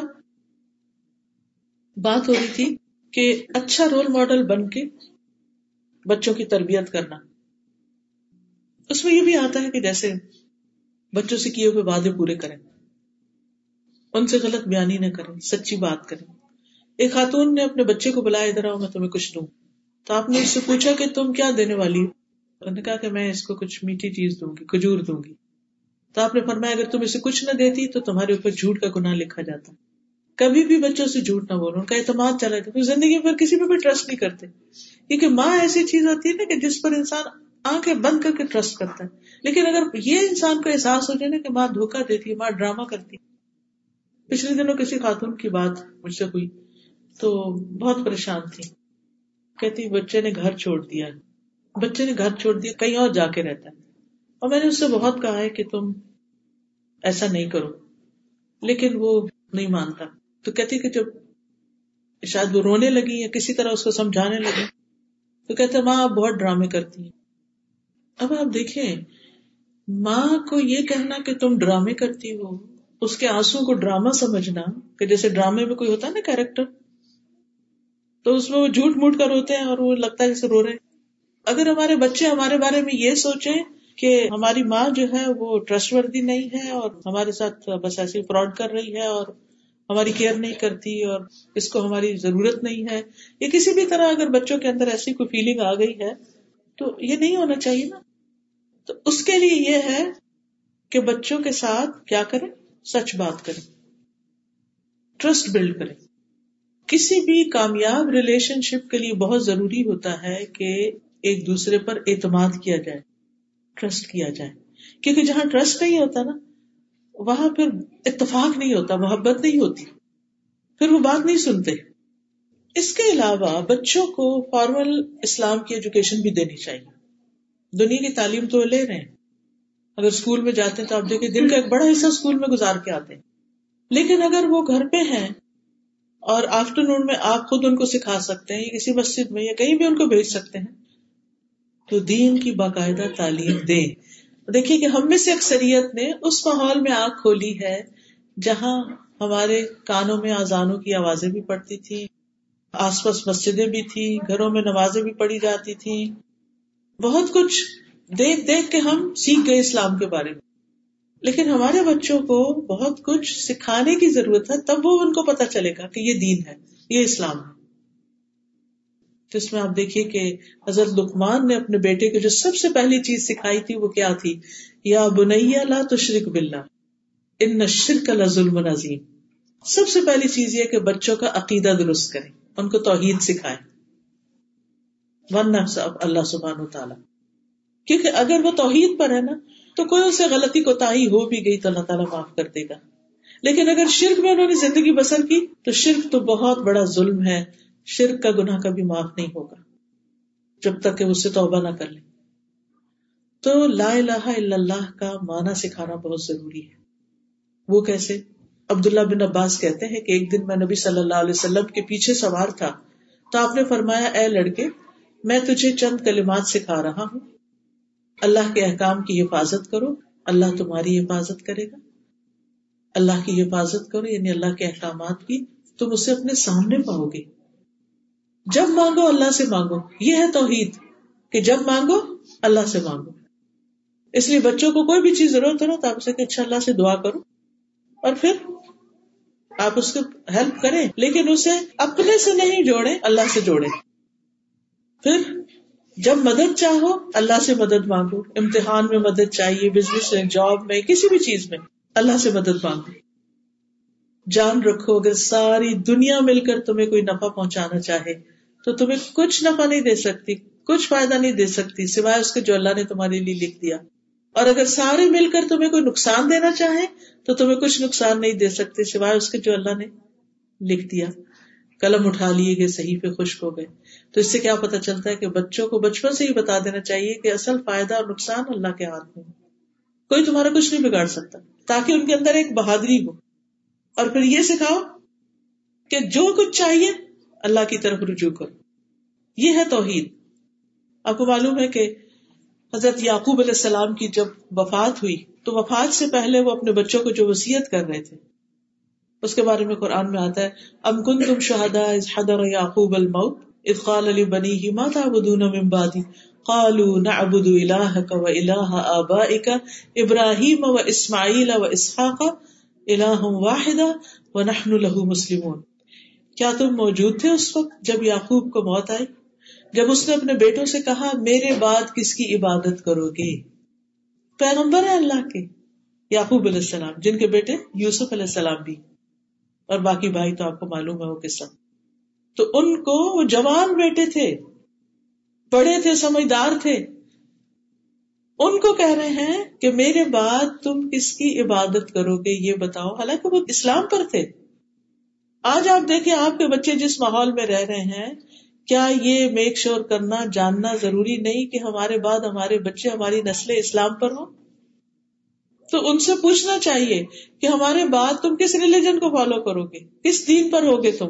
بات ہو رہی تھی کہ اچھا رول ماڈل بن کے بچوں کی تربیت کرنا۔ اس میں یہ بھی آتا ہے کہ جیسے بچوں سے کیے ہوئے وعدے پورے کریں، ان سے غلط بیانی نہ کریں، سچی بات کریں۔ ایک خاتون نے اپنے بچے کو بلایا، ادھر آؤ، میں تمہیں کچھ دوں۔ تو آپ نے اس سے پوچھا کہ تم کیا دینے والی انہوں نے کہا کہ میں اس کو کچھ میٹھی چیز دوں گی، کھجور دوں گی۔ تو آپ نے فرمایا، اگر تم اسے کچھ نہ دیتی تو تمہارے اوپر جھوٹ کا گناہ لکھا جاتا۔ کبھی بھی بچوں سے جھوٹ نہ بولو، ان کا اعتماد چلا جاتا۔ زندگی پر کسی پہ بھی ٹرسٹ نہیں کرتے۔ کیونکہ ماں ایسی چیز ہوتی ہے نا کہ جس پر انسان آنکھیں بند کر کے ٹرسٹ کرتا ہے۔ لیکن اگر یہ انسان کو احساس ہو جائے نا کہ ماں دھوکا دیتی ہے، ماں ڈرامہ کرتی پچھلے دنوں کسی خاتون کی بات مجھ سے ہوئی۔ تو بہت پریشان تھی۔ کہتی، بچے نے گھر چھوڑ دیا۔ بچے نے گھر چھوڑ دیا، کہیں اور جا کے رہتا۔ ہے اور میں نے اس سے بہت کہا ہے کہ تم ایسا نہیں کرو۔ لیکن وہ نہیں مانتا۔ تو کہتی کہ جب شاید وہ رونے لگی یا کسی طرح اس کو سمجھانے لگی، تو کہتے ماں، آپ بہت ڈرامے کرتی ہیں۔ اب آپ دیکھیں، ماں کو یہ کہنا کہ تم ڈرامے کرتی ہو، اس کے آنسو کو ڈرامہ سمجھنا، کہ جیسے ڈرامے میں کوئی ہوتا ہے نا کیریکٹر تو اس میں وہ جھوٹ موٹ کر روتے ہیں اور وہ لگتا ہے جیسے رو رہے اگر ہمارے بچے ہمارے بارے میں یہ سوچیں کہ ہماری ماں جو ہے وہ ٹرسٹ وردی نہیں ہے اور ہمارے ساتھ بس ایسی فراڈ کر رہی ہے اور ہماری کیئر نہیں کرتی اور اس کو ہماری ضرورت نہیں ہے۔ یا کسی بھی طرح اگر بچوں کے اندر ایسی کوئی فیلنگ آ گئی ہے تو یہ نہیں ہونا چاہیے نا۔ تو اس کے لیے یہ ہے کہ بچوں کے ساتھ کیا کریں؟ سچ بات کریں۔ ٹرسٹ بلڈ کریں۔ کسی بھی کامیاب ریلیشن شپ کے لیے بہت ضروری ہوتا ہے کہ ایک دوسرے پر اعتماد کیا جائے، ٹرسٹ کیا جائے۔ کیونکہ جہاں ٹرسٹ نہیں ہوتا نا، وہاں پھر اتفاق نہیں ہوتا، محبت نہیں ہوتی۔ پھر وہ بات نہیں سنتے۔ اس کے علاوہ بچوں کو فارمل اسلام کی ایجوکیشن بھی دینی چاہیے۔ دنیا کی تعلیم تو لے رہے ہیں۔ اگر اسکول میں جاتے ہیں تو آپ دیکھیں دن کا ایک بڑا حصہ اسکول میں گزار کے آتے ہیں۔ لیکن اگر وہ گھر پہ ہیں اور آفٹر نون میں آپ خود ان کو سکھا سکتے ہیں یا کسی مسجد میں یا کہیں بھی ان کو بھیج سکتے ہیں۔ تو دین کی باقاعدہ تعلیم دیں۔ دیکھیے کہ ہم میں سے اکثریت نے اس ماحول میں آگ کھولی ہے جہاں ہمارے کانوں میں آزانوں کی آوازیں بھی پڑتی تھی آس پاس مسجدیں بھی تھی گھروں میں نمازیں بھی پڑھی جاتی تھی بہت کچھ دیکھ دیکھ کے ہم سیکھ گئے اسلام کے بارے میں۔ لیکن ہمارے بچوں کو بہت کچھ سکھانے کی ضرورت ہے، تب وہ ان کو پتا چلے گا کہ یہ دین ہے، یہ اسلام ہے۔ تو اس میں آپ دیکھیے کہ حضرت لکمان نے اپنے بیٹے کو جو سب سے پہلی چیز سکھائی تھی، وہ کیا تھی؟ یا بنیا لا تو شرک ان نشر کا ظلم نظیم سب سے پہلی چیز یہ کہ بچوں کا عقیدہ درست کرے ان کو توحید سکھائے ون اللہ سبحان و تعالیٰ کیونکہ اگر وہ توحید پر ہے نا تو کوئی اسے غلطی کو تاہی ہو بھی گئی تو اللہ تعالیٰ معاف کر دے گا۔ لیکن اگر شرک میں انہوں نے زندگی بسر کی تو شرک تو بہت بڑا ظلم ہے۔ شرک کا گناہ کبھی معاف نہیں ہوگا۔ جب تک کہ اس سے توبہ نہ کر لیں تو لا الہ الا اللہ کا معنی سکھانا بہت ضروری ہے۔ وہ کیسے؟ عبداللہ بن عباس کہتے ہیں کہ ایک دن میں نبی صلی اللہ علیہ وسلم کے پیچھے سوار تھا تو آپ نے فرمایا، اے لڑکے، میں تجھے چند کلمات سکھا رہا ہوں۔ اللہ کے احکام کی حفاظت کرو، اللہ تمہاری حفاظت کرے گا۔ اللہ کی حفاظت کرو یعنی اللہ کے احکامات کی، تم اسے اپنے سامنے پاؤ گے۔ جب مانگو اللہ سے مانگو۔ یہ ہے توحید کہ جب مانگو اللہ سے مانگو۔ اس لیے بچوں کو کوئی بھی چیز ضرورت ہو نا، تو آپ سے کہ اچھا اللہ سے دعا کرو۔ اور پھر آپ اس کو ہیلپ کریں، لیکن اسے اپنے سے نہیں جوڑے اللہ سے جوڑے پھر جب مدد چاہو، اللہ سے مدد مانگو۔ امتحان میں مدد چاہیے بزنس میں جاب میں، کسی بھی چیز میں اللہ سے مدد مانگو۔ جان رکھو، اگر ساری دنیا مل کر تمہیں کوئی نفع پہنچانا چاہے، تو تمہیں کچھ نفع نہیں دے سکتی، کچھ فائدہ نہیں دے سکتی، سوائے اس کے جو اللہ نے تمہارے لیے لکھ دیا۔ اور اگر سارے مل کر تمہیں کوئی نقصان دینا چاہے تو تمہیں کچھ نقصان نہیں دے سکتے، سوائے اس کے جو اللہ نے لکھ دیا۔ قلم اٹھا لیے گئے صحیح پہ خشک ہو گئے۔ تو اس سے کیا پتا چلتا ہے کہ بچوں کو بچپن سے ہی بتا دینا چاہیے کہ اصل فائدہ اور نقصان اللہ کے ہاتھ میں کوئی تمہارا کچھ نہیں بگاڑ سکتا، تاکہ ان کے اندر ایک بہادری ہو۔ اور پھر یہ سکھاؤ کہ جو کچھ چاہیے، اللہ کی طرف رجوع کرو۔ یہ ہے توحید۔ آپ کو معلوم ہے کہ حضرت یعقوب علیہ السلام کی جب وفات ہوئی، تو وفات سے پہلے وہ اپنے بچوں کو جو وسیعت کر رہے تھے اس کے بارے میں قرآن میں آتا ہے، ام کن تم شہدا حضر یعقوب الموت اقال علی بنی ہی ماتا بدون ممبادی قالو نعبد الہک و الہ آبائک ابراہیم و اسماعیل و اسحاق واحد و نحن له مسلمون۔ کیا تم موجود تھے اس وقت جب یعقوب کو موت آئی؟ جب اس نے اپنے بیٹوں سے کہا، میرے بعد کس کی عبادت کرو گے؟ پیغمبر ہے اللہ کے، یعقوب علیہ السلام، جن کے بیٹے یوسف علیہ السلام بھی۔ اور باقی بھائی تو آپ کو معلوم ہے وہ قصہ تو ان کو وہ جوان بیٹے تھے، بڑے تھے، سمجھدار تھے۔ ان کو کہہ رہے ہیں کہ میرے بعد تم کس کی عبادت کرو گے یہ بتاؤ۔ حالانکہ وہ اسلام پر تھے۔ آج آپ دیکھیں، آپ کے بچے جس ماحول میں رہ رہے ہیں، کیا یہ میک شور کرنا، جاننا ضروری نہیں کہ ہمارے بعد ہمارے بچے، ہماری نسل اسلام پر ہوں؟ تو ان سے پوچھنا چاہیے کہ ہمارے بعد تم کس ریلیجن کو فالو کرو گے کس دین پر ہوگے تم؟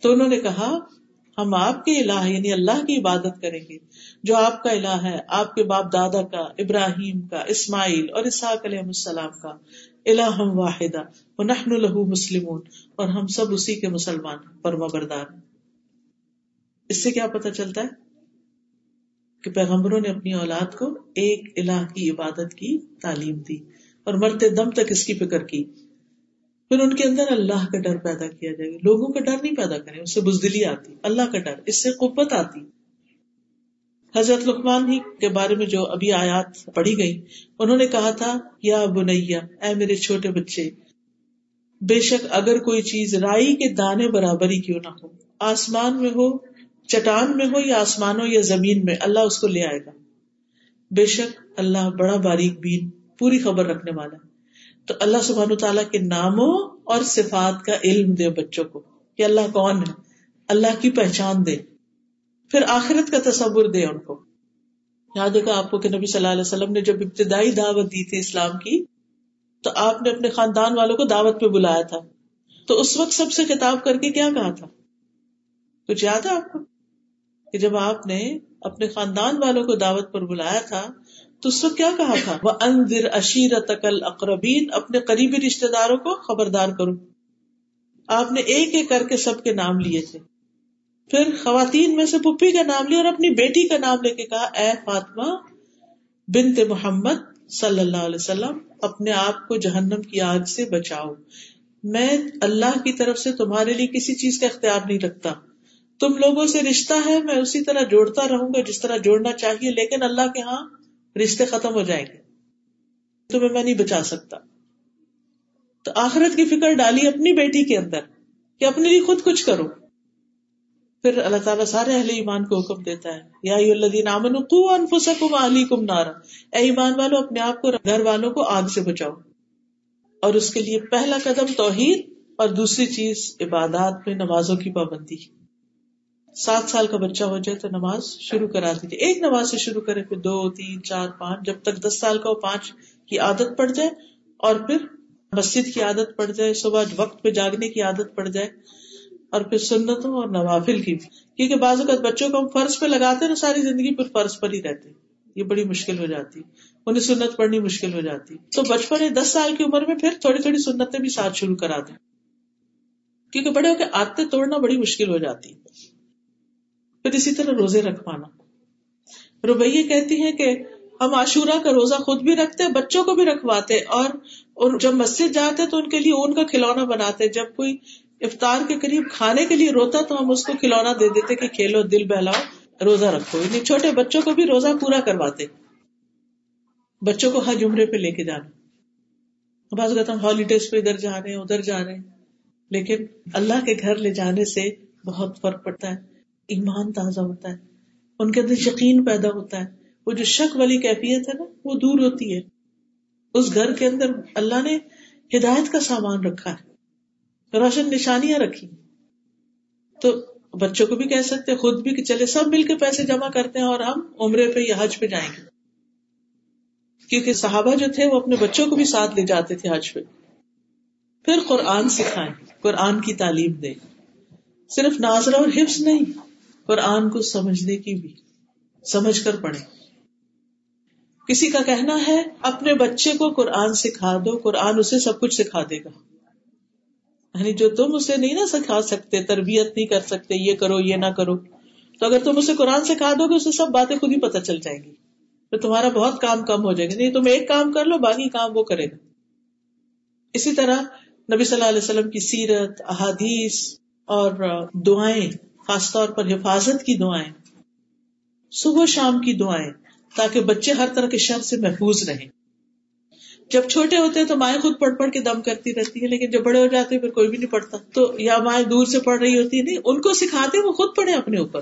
تو انہوں نے کہا، ہم آپ کے الہ یعنی اللہ کی عبادت کریں گے۔ جو آپ کا الہ ہے، آپ کے باپ دادا کا، ابراہیم کا، اسماعیل اور اسحاق علیہ السلام کا۔ الہ واحدہ نحن له مسلمون۔ اور ہم سب اسی کے مسلمان پرما بردار اس سے کیا پتا چلتا ہے؟ کہ پیغمبروں نے اپنی اولاد کو ایک الہ کی عبادت کی تعلیم دی۔ اور مرتے دم تک اس کی فکر کی۔ پھر ان کے اندر اللہ کا ڈر پیدا کیا جائے گا۔ لوگوں کا ڈر نہیں پیدا کریں، اس سے بزدلی آتی، اللہ کا ڈر، اس سے قوت آتی۔ حضرت لکمان ہی کے بارے میں جو ابھی آیات پڑھی گئی انہوں نے کہا تھا، یا بنیا، اے میرے چھوٹے بچے، بے شک اگر کوئی چیز رائی کے دانے برابر ہی کیوں نہ ہو، آسمان میں ہو، چٹان میں ہو یا آسمانوں یا زمین میں، اللہ اس کو لے آئے گا۔ بے شک اللہ بڑا باریک بین پوری خبر رکھنے والا تو اللہ سبحان تعالیٰ کے ناموں اور صفات کا علم دے بچوں کو کہ اللہ کون ہے، اللہ کی پہچان دے۔ پھر آخرت کا تصور دے ان کو۔ یاد ہوگا آپ کو کہ نبی صلی اللہ علیہ وسلم نے جب ابتدائی دعوت دی تھی اسلام کی، تو آپ نے اپنے خاندان والوں کو دعوت پہ بلایا تھا۔ تو اس وقت سب سے خطاب کر کے کیا کہا تھا؟ کچھ یاد ہے آپ کو کہ جب آپ نے اپنے خاندان والوں کو دعوت پر بلایا تھا تو اس وقت کیا کہا تھا؟ وہ اندر اشیر تقل اقربین اپنے قریبی رشتے داروں کو خبردار کرو۔ آپ نے ایک ایک کر کے سب کے نام لیے تھے۔ پھر خواتین میں سے پپی کا نام لیا اور اپنی بیٹی کا نام لے کے کہا، اے فاطمہ بنت محمد صلی اللہ علیہ وسلم، اپنے آپ کو جہنم کی آگ سے بچاؤ۔ میں اللہ کی طرف سے تمہارے لیے کسی چیز کا اختیار نہیں رکھتا۔ تم لوگوں سے رشتہ ہے، میں اسی طرح جوڑتا رہوں گا جس طرح جوڑنا چاہیے، لیکن اللہ کے ہاں رشتے ختم ہو جائیں گے۔ تمہیں میں نہیں بچا سکتا۔ تو آخرت کی فکر ڈالی اپنی بیٹی کے اندر کہ اپنے لیے خود کچھ کرو۔ پھر اللہ تعالیٰ سارے اہل ایمان کو حکم دیتا ہے۔ یا الذین آمنوا قوا انفسکم اہلیکم نارا۔ اے ایمان والو، اپنے آپ کو، گھر والوں کو آگ سے بچاؤ۔ اور اس کے لیے پہلا قدم توحید اور دوسری چیز عبادات میں نمازوں کی پابندی۔ سات سال کا بچہ ہو جائے تو نماز شروع کرا دیجیے۔ ایک نماز سے شروع کرے پھر دو، تین، چار، پانچ، جب تک دس سال کا پانچ کی عادت پڑ جائے اور پھر مسجد کی عادت پڑ جائے، صبح وقت پہ جاگنے کی عادت پڑ جائے اور پھر سنتوں اور نوافل کی۔ بھی کیونکہ بعض اوقات بچوں کو ہم فرض پہ لگاتے نا ساری زندگی پھر فرض پر ہی رہتے یہ بڑی مشکل ہو جاتی انہیں سنت پڑھنی مشکل ہو جاتی تو بچپن دس سال کی عمر میں پھر تھوڑی تھوڑی سنتیں بھی ساتھ شروع کرا دیں۔ کیونکہ بڑے ہو کے آتے توڑنا بڑی مشکل ہو جاتی پھر اسی طرح روزے رکھ پانا روبیے کہتی ہیں کہ ہم عاشورہ کا روزہ خود بھی رکھتے بچوں کو بھی رکھواتے اور جب مسجد جاتے تو ان کے لیے اون کا کھلونا بناتے جب کوئی افطار کے قریب کھانے کے لیے روتا تو ہم اس کو کھلونا دے دیتے کہ کھیلو، دل بہلاؤ، روزہ رکھو۔ یعنی چھوٹے بچوں کو بھی روزہ پورا کرواتے بچوں کو ہر عمرے پہ لے کے جانا۔ بعض ہم ہالیڈیز پہ ادھر جا رہے ہیں، ادھر جا رہے ہیں، لیکن اللہ کے گھر لے جانے سے بہت فرق پڑتا ہے۔ ایمان تازہ ہوتا ہے۔ ان کے اندر یقین پیدا ہوتا ہے۔ وہ جو شک والی کیفیت ہے نا، وہ دور ہوتی ہے۔ اس گھر کے اندر اللہ نے ہدایت کا سامان رکھا ہے۔ روشن نشانیاں رکھی۔ تو بچوں کو بھی کہہ سکتے خود بھی کہ چلے، سب مل کے پیسے جمع کرتے ہیں اور ہم عمرے پہ یا حج پہ جائیں گے۔ کیونکہ صحابہ جو تھے، وہ اپنے بچوں کو بھی ساتھ لے جاتے تھے حج پہ۔ پھر قرآن سکھائیں، قرآن کی تعلیم دیں۔ صرف ناظرہ اور حفظ نہیں قرآن کو سمجھنے کی بھی، سمجھ کر پڑھے کسی کا کہنا ہے، اپنے بچے کو قرآن سکھا دو، قرآن اسے سب کچھ سکھا دے گا۔ یعنی جو تم اسے نہیں نہ سکھا سکتے، تربیت نہیں کر سکتے، یہ کرو، یہ نہ کرو، تو اگر تم اسے قرآن سکھا دو گے، اسے سب باتیں خود ہی پتہ چل جائیں گی۔ تو تمہارا بہت کام کم ہو جائے گا۔ نہیں، تم ایک کام کر لو، باقی کام وہ کرے گا۔ اسی طرح نبی صلی اللہ علیہ وسلم کی سیرت، احادیث اور دعائیں۔ خاص طور پر حفاظت کی دعائیں، صبح شام کی دعائیں، تاکہ بچے ہر طرح کے شر سے محفوظ رہیں۔ جب چھوٹے ہوتے ہیں تو مائیں خود پڑھ پڑھ کے دم کرتی رہتی ہے لیکن جب بڑے ہو جاتے ہیں پھر کوئی بھی نہیں پڑھتا۔ تو یا مائیں دور سے پڑھ رہی ہوتی نہیں، ان کو سکھاتے وہ خود پڑھے اپنے اوپر۔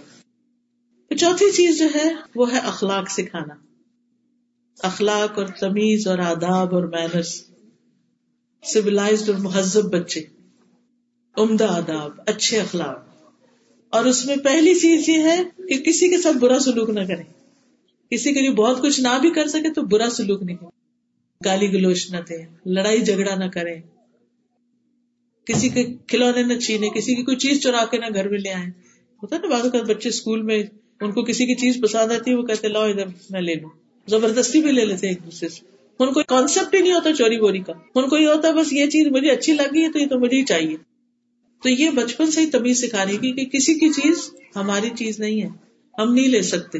تو چوتھی چیز جو ہے، وہ ہے اخلاق سکھانا۔ اخلاق اور تمیز اور آداب اور مینرس سویلائزڈ اور مہذب بچے۔ عمدہ آداب، اچھے اخلاق۔ اور اس میں پہلی چیز یہ ہے کہ کسی کے ساتھ برا سلوک نہ کریں کسی کے لیے بہت کچھ نہ بھی کر سکے تو برا سلوک نہیں گالی گلوچ نہ دے، لڑائی جھگڑا نہ کرے۔ کسی کے کھلونے نہ چھینے، کسی کی کوئی چیز چرا کے نہ گھر میں لے آئے۔ ہوتا نا بعض اوقات بچے اسکول میں ان کو کسی کی چیز پسند آتی ہے، وہ کہتے لاؤ ادھر میں لے لوں۔ زبردستی بھی لے لیتے ایک دوسرے سے۔ ان کو کانسیپٹ ہی نہیں ہوتا چوری بوری کا۔ ان کو یہ ہوتا بس یہ چیز مجھے اچھی لگی ہے تو یہ تو مجھے ہی چاہیے۔ تو یہ بچپن سے ہی تمیز سکھانے کی کہ کسی کی چیز ہماری چیز نہیں ہے، ہم نہیں لے سکتے۔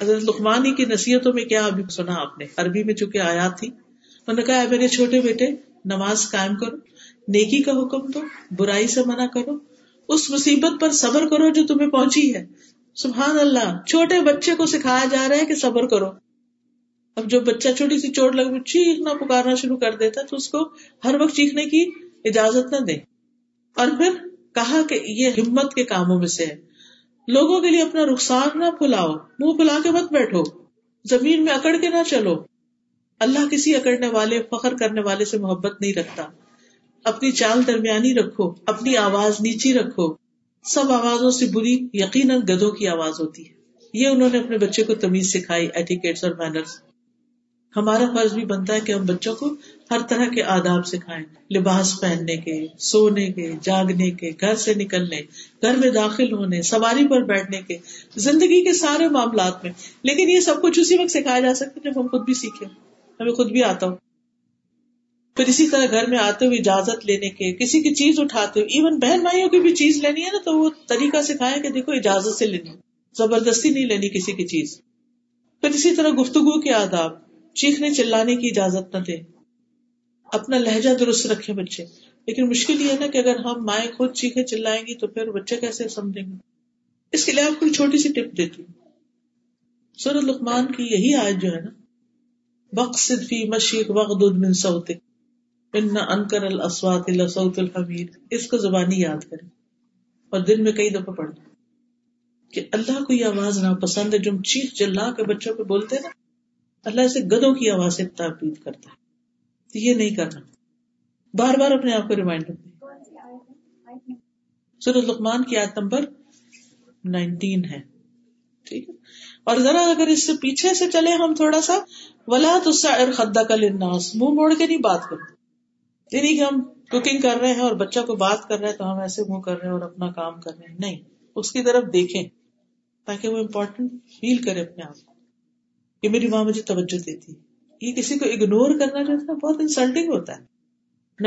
حضرت لقمانی کی نصیحتوں میں کیا ابھی سنا آپ نے؟ عربی میں چونکہ آیا تھی، انہوں نے کہا میرے چھوٹے بیٹے، نماز قائم کرو، نیکی کا حکم دو، برائی سے منع کرو، اس مصیبت پر صبر کرو جو تمہیں پہنچی ہے۔ سبحان اللہ، چھوٹے بچے کو سکھایا جا رہا ہے کہ صبر کرو۔ اب جو بچہ چھوٹی سی چوٹ لگ چیخنا پکارنا شروع کر دیتا تو اس کو ہر وقت چیخنے کی اجازت نہ دے۔ اور پھر کہا کہ یہ ہمت کے کاموں میں سے ہے۔ لوگوں کے لیے اپنا رخسار نہ پھلاؤ، منہ پھلا کے مت بیٹھو۔ زمین میں اکڑ کے نہ چلو۔ اللہ کسی اکڑنے والے، فخر کرنے والے سے محبت نہیں رکھتا۔ اپنی چال درمیانی رکھو، اپنی آواز نیچی رکھو۔ سب آوازوں سے بری، یقیناً گدوں کی آواز ہوتی ہے۔ یہ انہوں نے اپنے بچے کو تمیز سکھائی ایٹیکیٹس اور مینرس ہمارا فرض بھی بنتا ہے کہ ہم بچوں کو ہر طرح کے آداب سکھائیں۔ لباس پہننے کے، سونے کے، جاگنے کے، گھر سے نکلنے، گھر میں داخل ہونے، سواری پر بیٹھنے کے، زندگی کے سارے معاملات میں۔ لیکن یہ سب کچھ اسی وقت سکھایا جا سکتا جب ہم خود بھی سیکھیں۔ ہمیں خود بھی آتا ہو پھر اسی طرح گھر میں آتے ہوئے اجازت لینے کے، کسی کی چیز اٹھاتے ہوئے ایون بہن بھائیوں کی بھی چیز لینی ہے نا، تو وہ طریقہ سکھایا کہ دیکھو اجازت سے لینی۔ زبردستی نہیں لینی کسی کی چیز۔ پھر اسی طرح گفتگو کے آداب، چیخنے چلانے کی اجازت نہ دے اپنا لہجہ درست رکھے بچے۔ لیکن مشکل یہ ہے نا کہ اگر ہم مائیں خود چیخے چلائیں گی تو پھر بچے کیسے سمجھیں گے؟ اس کے لیے آپ کو چھوٹی سی ٹپ دیتی ہوں۔ سورت لقمان کی یہی آیت جو ہے نا، بقصد فی مشیق وغدد من صوتک، ان انکر الاسوات لصوت الحمیر اس کو زبانی یاد کریں۔ اور دن میں کئی دفعہ پڑھیں۔ کہ اللہ کو یہ آواز ناپسند ہے، جو ہم چیخ چلا کے بچوں پہ بولتے ہیں نا، اللہ اسے گدوں کی آواز سے تعبیر کرتا ہے۔ یہ نہیں کرنا۔ بار بار اپنے آپ کو ریمائنڈ رکھتے سورت لقمان کی آیت نمبر نائنٹین ہے۔ ٹھیک ہے۔ اور ذرا اگر اس سے پیچھے سے چلے ہم تھوڑا سا، ولا تو خدا کا لناس منہ موڑ کے نہیں بات کرتے۔ یعنی کہ ہم کوکنگ کر رہے ہیں اور بچہ کو بات کر رہے ہیں تو ہم ایسے منہ کر رہے ہیں اور اپنا کام کر رہے ہیں۔ نہیں، اس کی طرف دیکھیں۔ تاکہ وہ امپورٹنٹ فیل کرے اپنے آپ کو۔ کہ میری ماں مجھے توجہ دیتی ہے۔ یہ کسی کو اگنور کرنا جو ہے بہت انسلٹنگ ہوتا ہے۔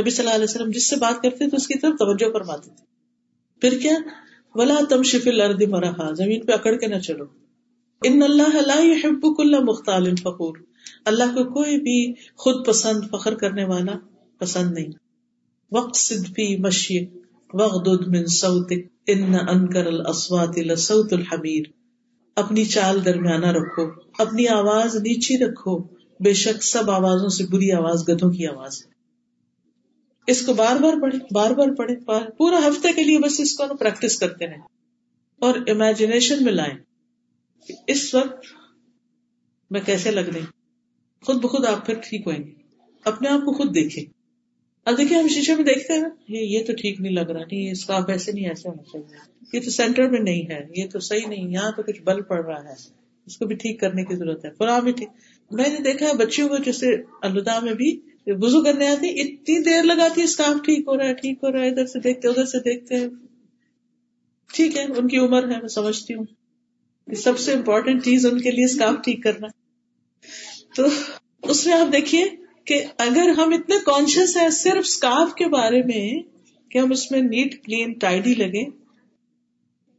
نبی صلی اللہ علیہ وسلم جس سے بات کرتے تو اس کی طرف توجہ فرماتے تھے۔ پھر کیا؟ ولا تم شفل اردی مرحا۔ زمین پہ اکڑ کے نہ چلو۔ ان اللہ يحب كل مختال فخور۔ اللہ کو کوئی بھی خود پسند، فخر کرنے والا پسند نہیں۔ وقت صدفی مشیق وغدد من صوتك ان انکر الاصوات لصوت الحمیر اپنی چال درمیانہ رکھو۔ اپنی آواز نیچی رکھو۔ بے شک سب آوازوں سے بری آواز، گدھوں کی آواز اس کو بار بار پڑھے بار بار پڑھے پورا ہفتے کے لیے بس اس کو پریکٹس کرتے رہے اور امیجنیشن میں لائیں۔ اس وقت میں کیسے لگ رہی؟ خود بخود آپ پھر ٹھیک ہوئیں گے۔ اپنے آپ کو خود دیکھیں۔ اب دیکھیں، ہم شیشے میں دیکھتے ہیں یہ یہ تو ٹھیک نہیں لگ رہا۔ نہیں، اس کا ایسے نہیں، ایسے ہونا چاہیے۔ یہ تو سینٹر میں نہیں ہے۔ یہ تو صحیح نہیں، یہاں تو کچھ بل پڑ رہا ہے۔ اس کو بھی ٹھیک کرنے کی ضرورت ہے۔ فلاں بھی ٹھیک میں نے دیکھا ہے بچیوں کو جیسے الوداع میں بھی وزو کرنے آتی اتنی دیر لگاتی اسکاف ٹھیک ہو رہا ہے، ٹھیک ہو رہا ہے، ادھر سے دیکھتے، ادھر سے دیکھتے۔ ٹھیک ہے، ان کی عمر ہے، میں سمجھتی ہوں۔ سب سے امپورٹینٹ چیز ان کے لیے اسکاف ٹھیک کرنا۔ تو اس میں آپ دیکھیے کہ اگر ہم اتنے کانشیس ہیں صرف اسکارف کے بارے میں کہ ہم اس میں نیٹ کلین ٹائڈی لگے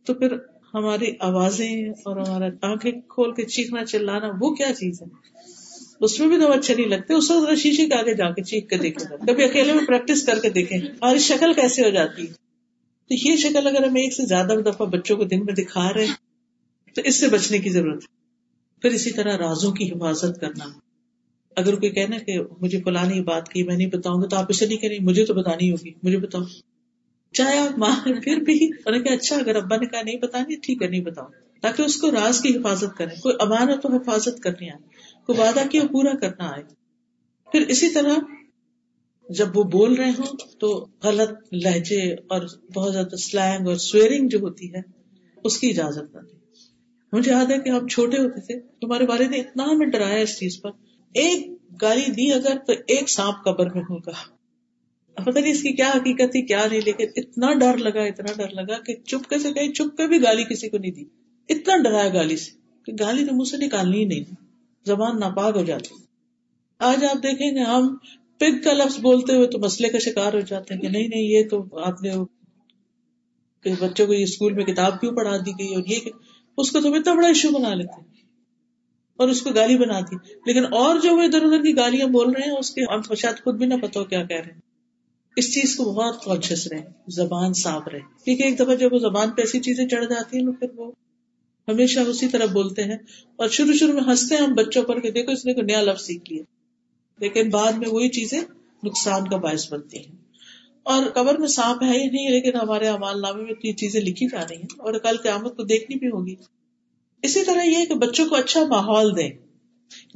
تو پھر ہماری آوازیں اور ہمارا آنکھیں کھول کے چیخنا چلانا، وہ کیا چیز ہے؟ اس میں بھی تو اچھے نہیں لگتے، اس وقت شیشے کے آگے جا کے چیخ کے دیکھیں۔ کبھی اکیلے میں پریکٹس کر کے دیکھیں اور شکل کیسے ہو جاتی۔ ہے تو یہ شکل اگر ہم ایک سے زیادہ دفعہ بچوں کو دن میں دکھا رہے ہیں، تو اس سے بچنے کی ضرورت ہے۔ پھر اسی طرح رازوں کی حفاظت کرنا۔ اگر کوئی کہنا کہ مجھے فلانی بات کی میں نہیں بتاؤں گا، تو آپ اسے نہیں کریں مجھے تو بتانی ہوگی، مجھے بتاؤ۔ چاہے آپ ماں، پھر بھی انہیں کہ اچھا اگر ابا نے کہا، نہیں بتانی ٹھیک ہے، نہیں بتاؤ تاکہ اس کو راز کی حفاظت کریں۔ کوئی امانت تو حفاظت کرنی آئے۔ کوئی وعدہ کیا پورا کرنا آئے۔ پھر اسی طرح جب وہ بول رہے ہوں تو غلط لہجے اور بہت زیادہ سلینگ اور سویرنگ جو ہوتی ہے، اس کی اجازت نہ دیں مجھے یاد ہے کہ ہم چھوٹے ہوتے تھے، تمہارے والد نے اتنا ہمیں ڈرایا اس چیز پر۔ ایک گالی دی اگر تو ایک سانپ قبر میں ہوگا پتہ نہیں اس کی کیا حقیقت تھی، کیا نہیں، لیکن اتنا ڈر لگا، اتنا ڈر لگا کہ چپ سے کہیں، چپ کے بھی گالی کسی کو نہیں دی۔ اتنا ڈرایا گالی سے کہ گالی تو منہ سے نکالنی ہی نہیں۔ زبان ناپاک ہو جاتی۔ آج آپ دیکھیں گے ہم پگ کا لفظ بولتے ہوئے تو مسئلے کا شکار ہو جاتے ہیں کہ نہیں نہیں، یہ تو آپ نے بچوں کو یہ اسکول میں کتاب کیوں پڑھا دی گئی اور یہ کہ اس کو تم اتنا بڑا ایشو بنا لیتے اور اس کو گالی بناتی لیکن اور جو وہ ادھر ادھر کی گالیاں بول رہے ہیں، اس کے ہم شاید خود بھی نہ پتا ہو کیا کہہ رہے ہیں۔ اس چیز کو بہت کانشیس رہے زبان صاف رہے۔ کیونکہ ایک دفعہ جب وہ زبان پہ ایسی چیزیں چڑھ جاتی ہیں پھر وہ ہمیشہ اسی طرح بولتے ہیں۔ اور شروع شروع میں ہنستے ہیں ہم بچوں پر کہ دیکھو اس نے کوئی نیا لفظ سیکھ لیا۔ لیکن بعد میں وہی چیزیں نقصان کا باعث بنتی ہیں۔ اور قبر میں سانپ ہے ہی نہیں، لیکن ہمارے امال نامے میں یہ چیزیں لکھی جا رہی ہیں۔ اور کل قیامت کو دیکھنی بھی ہوگی۔ اسی طرح یہ کہ بچوں کو اچھا ماحول دیں۔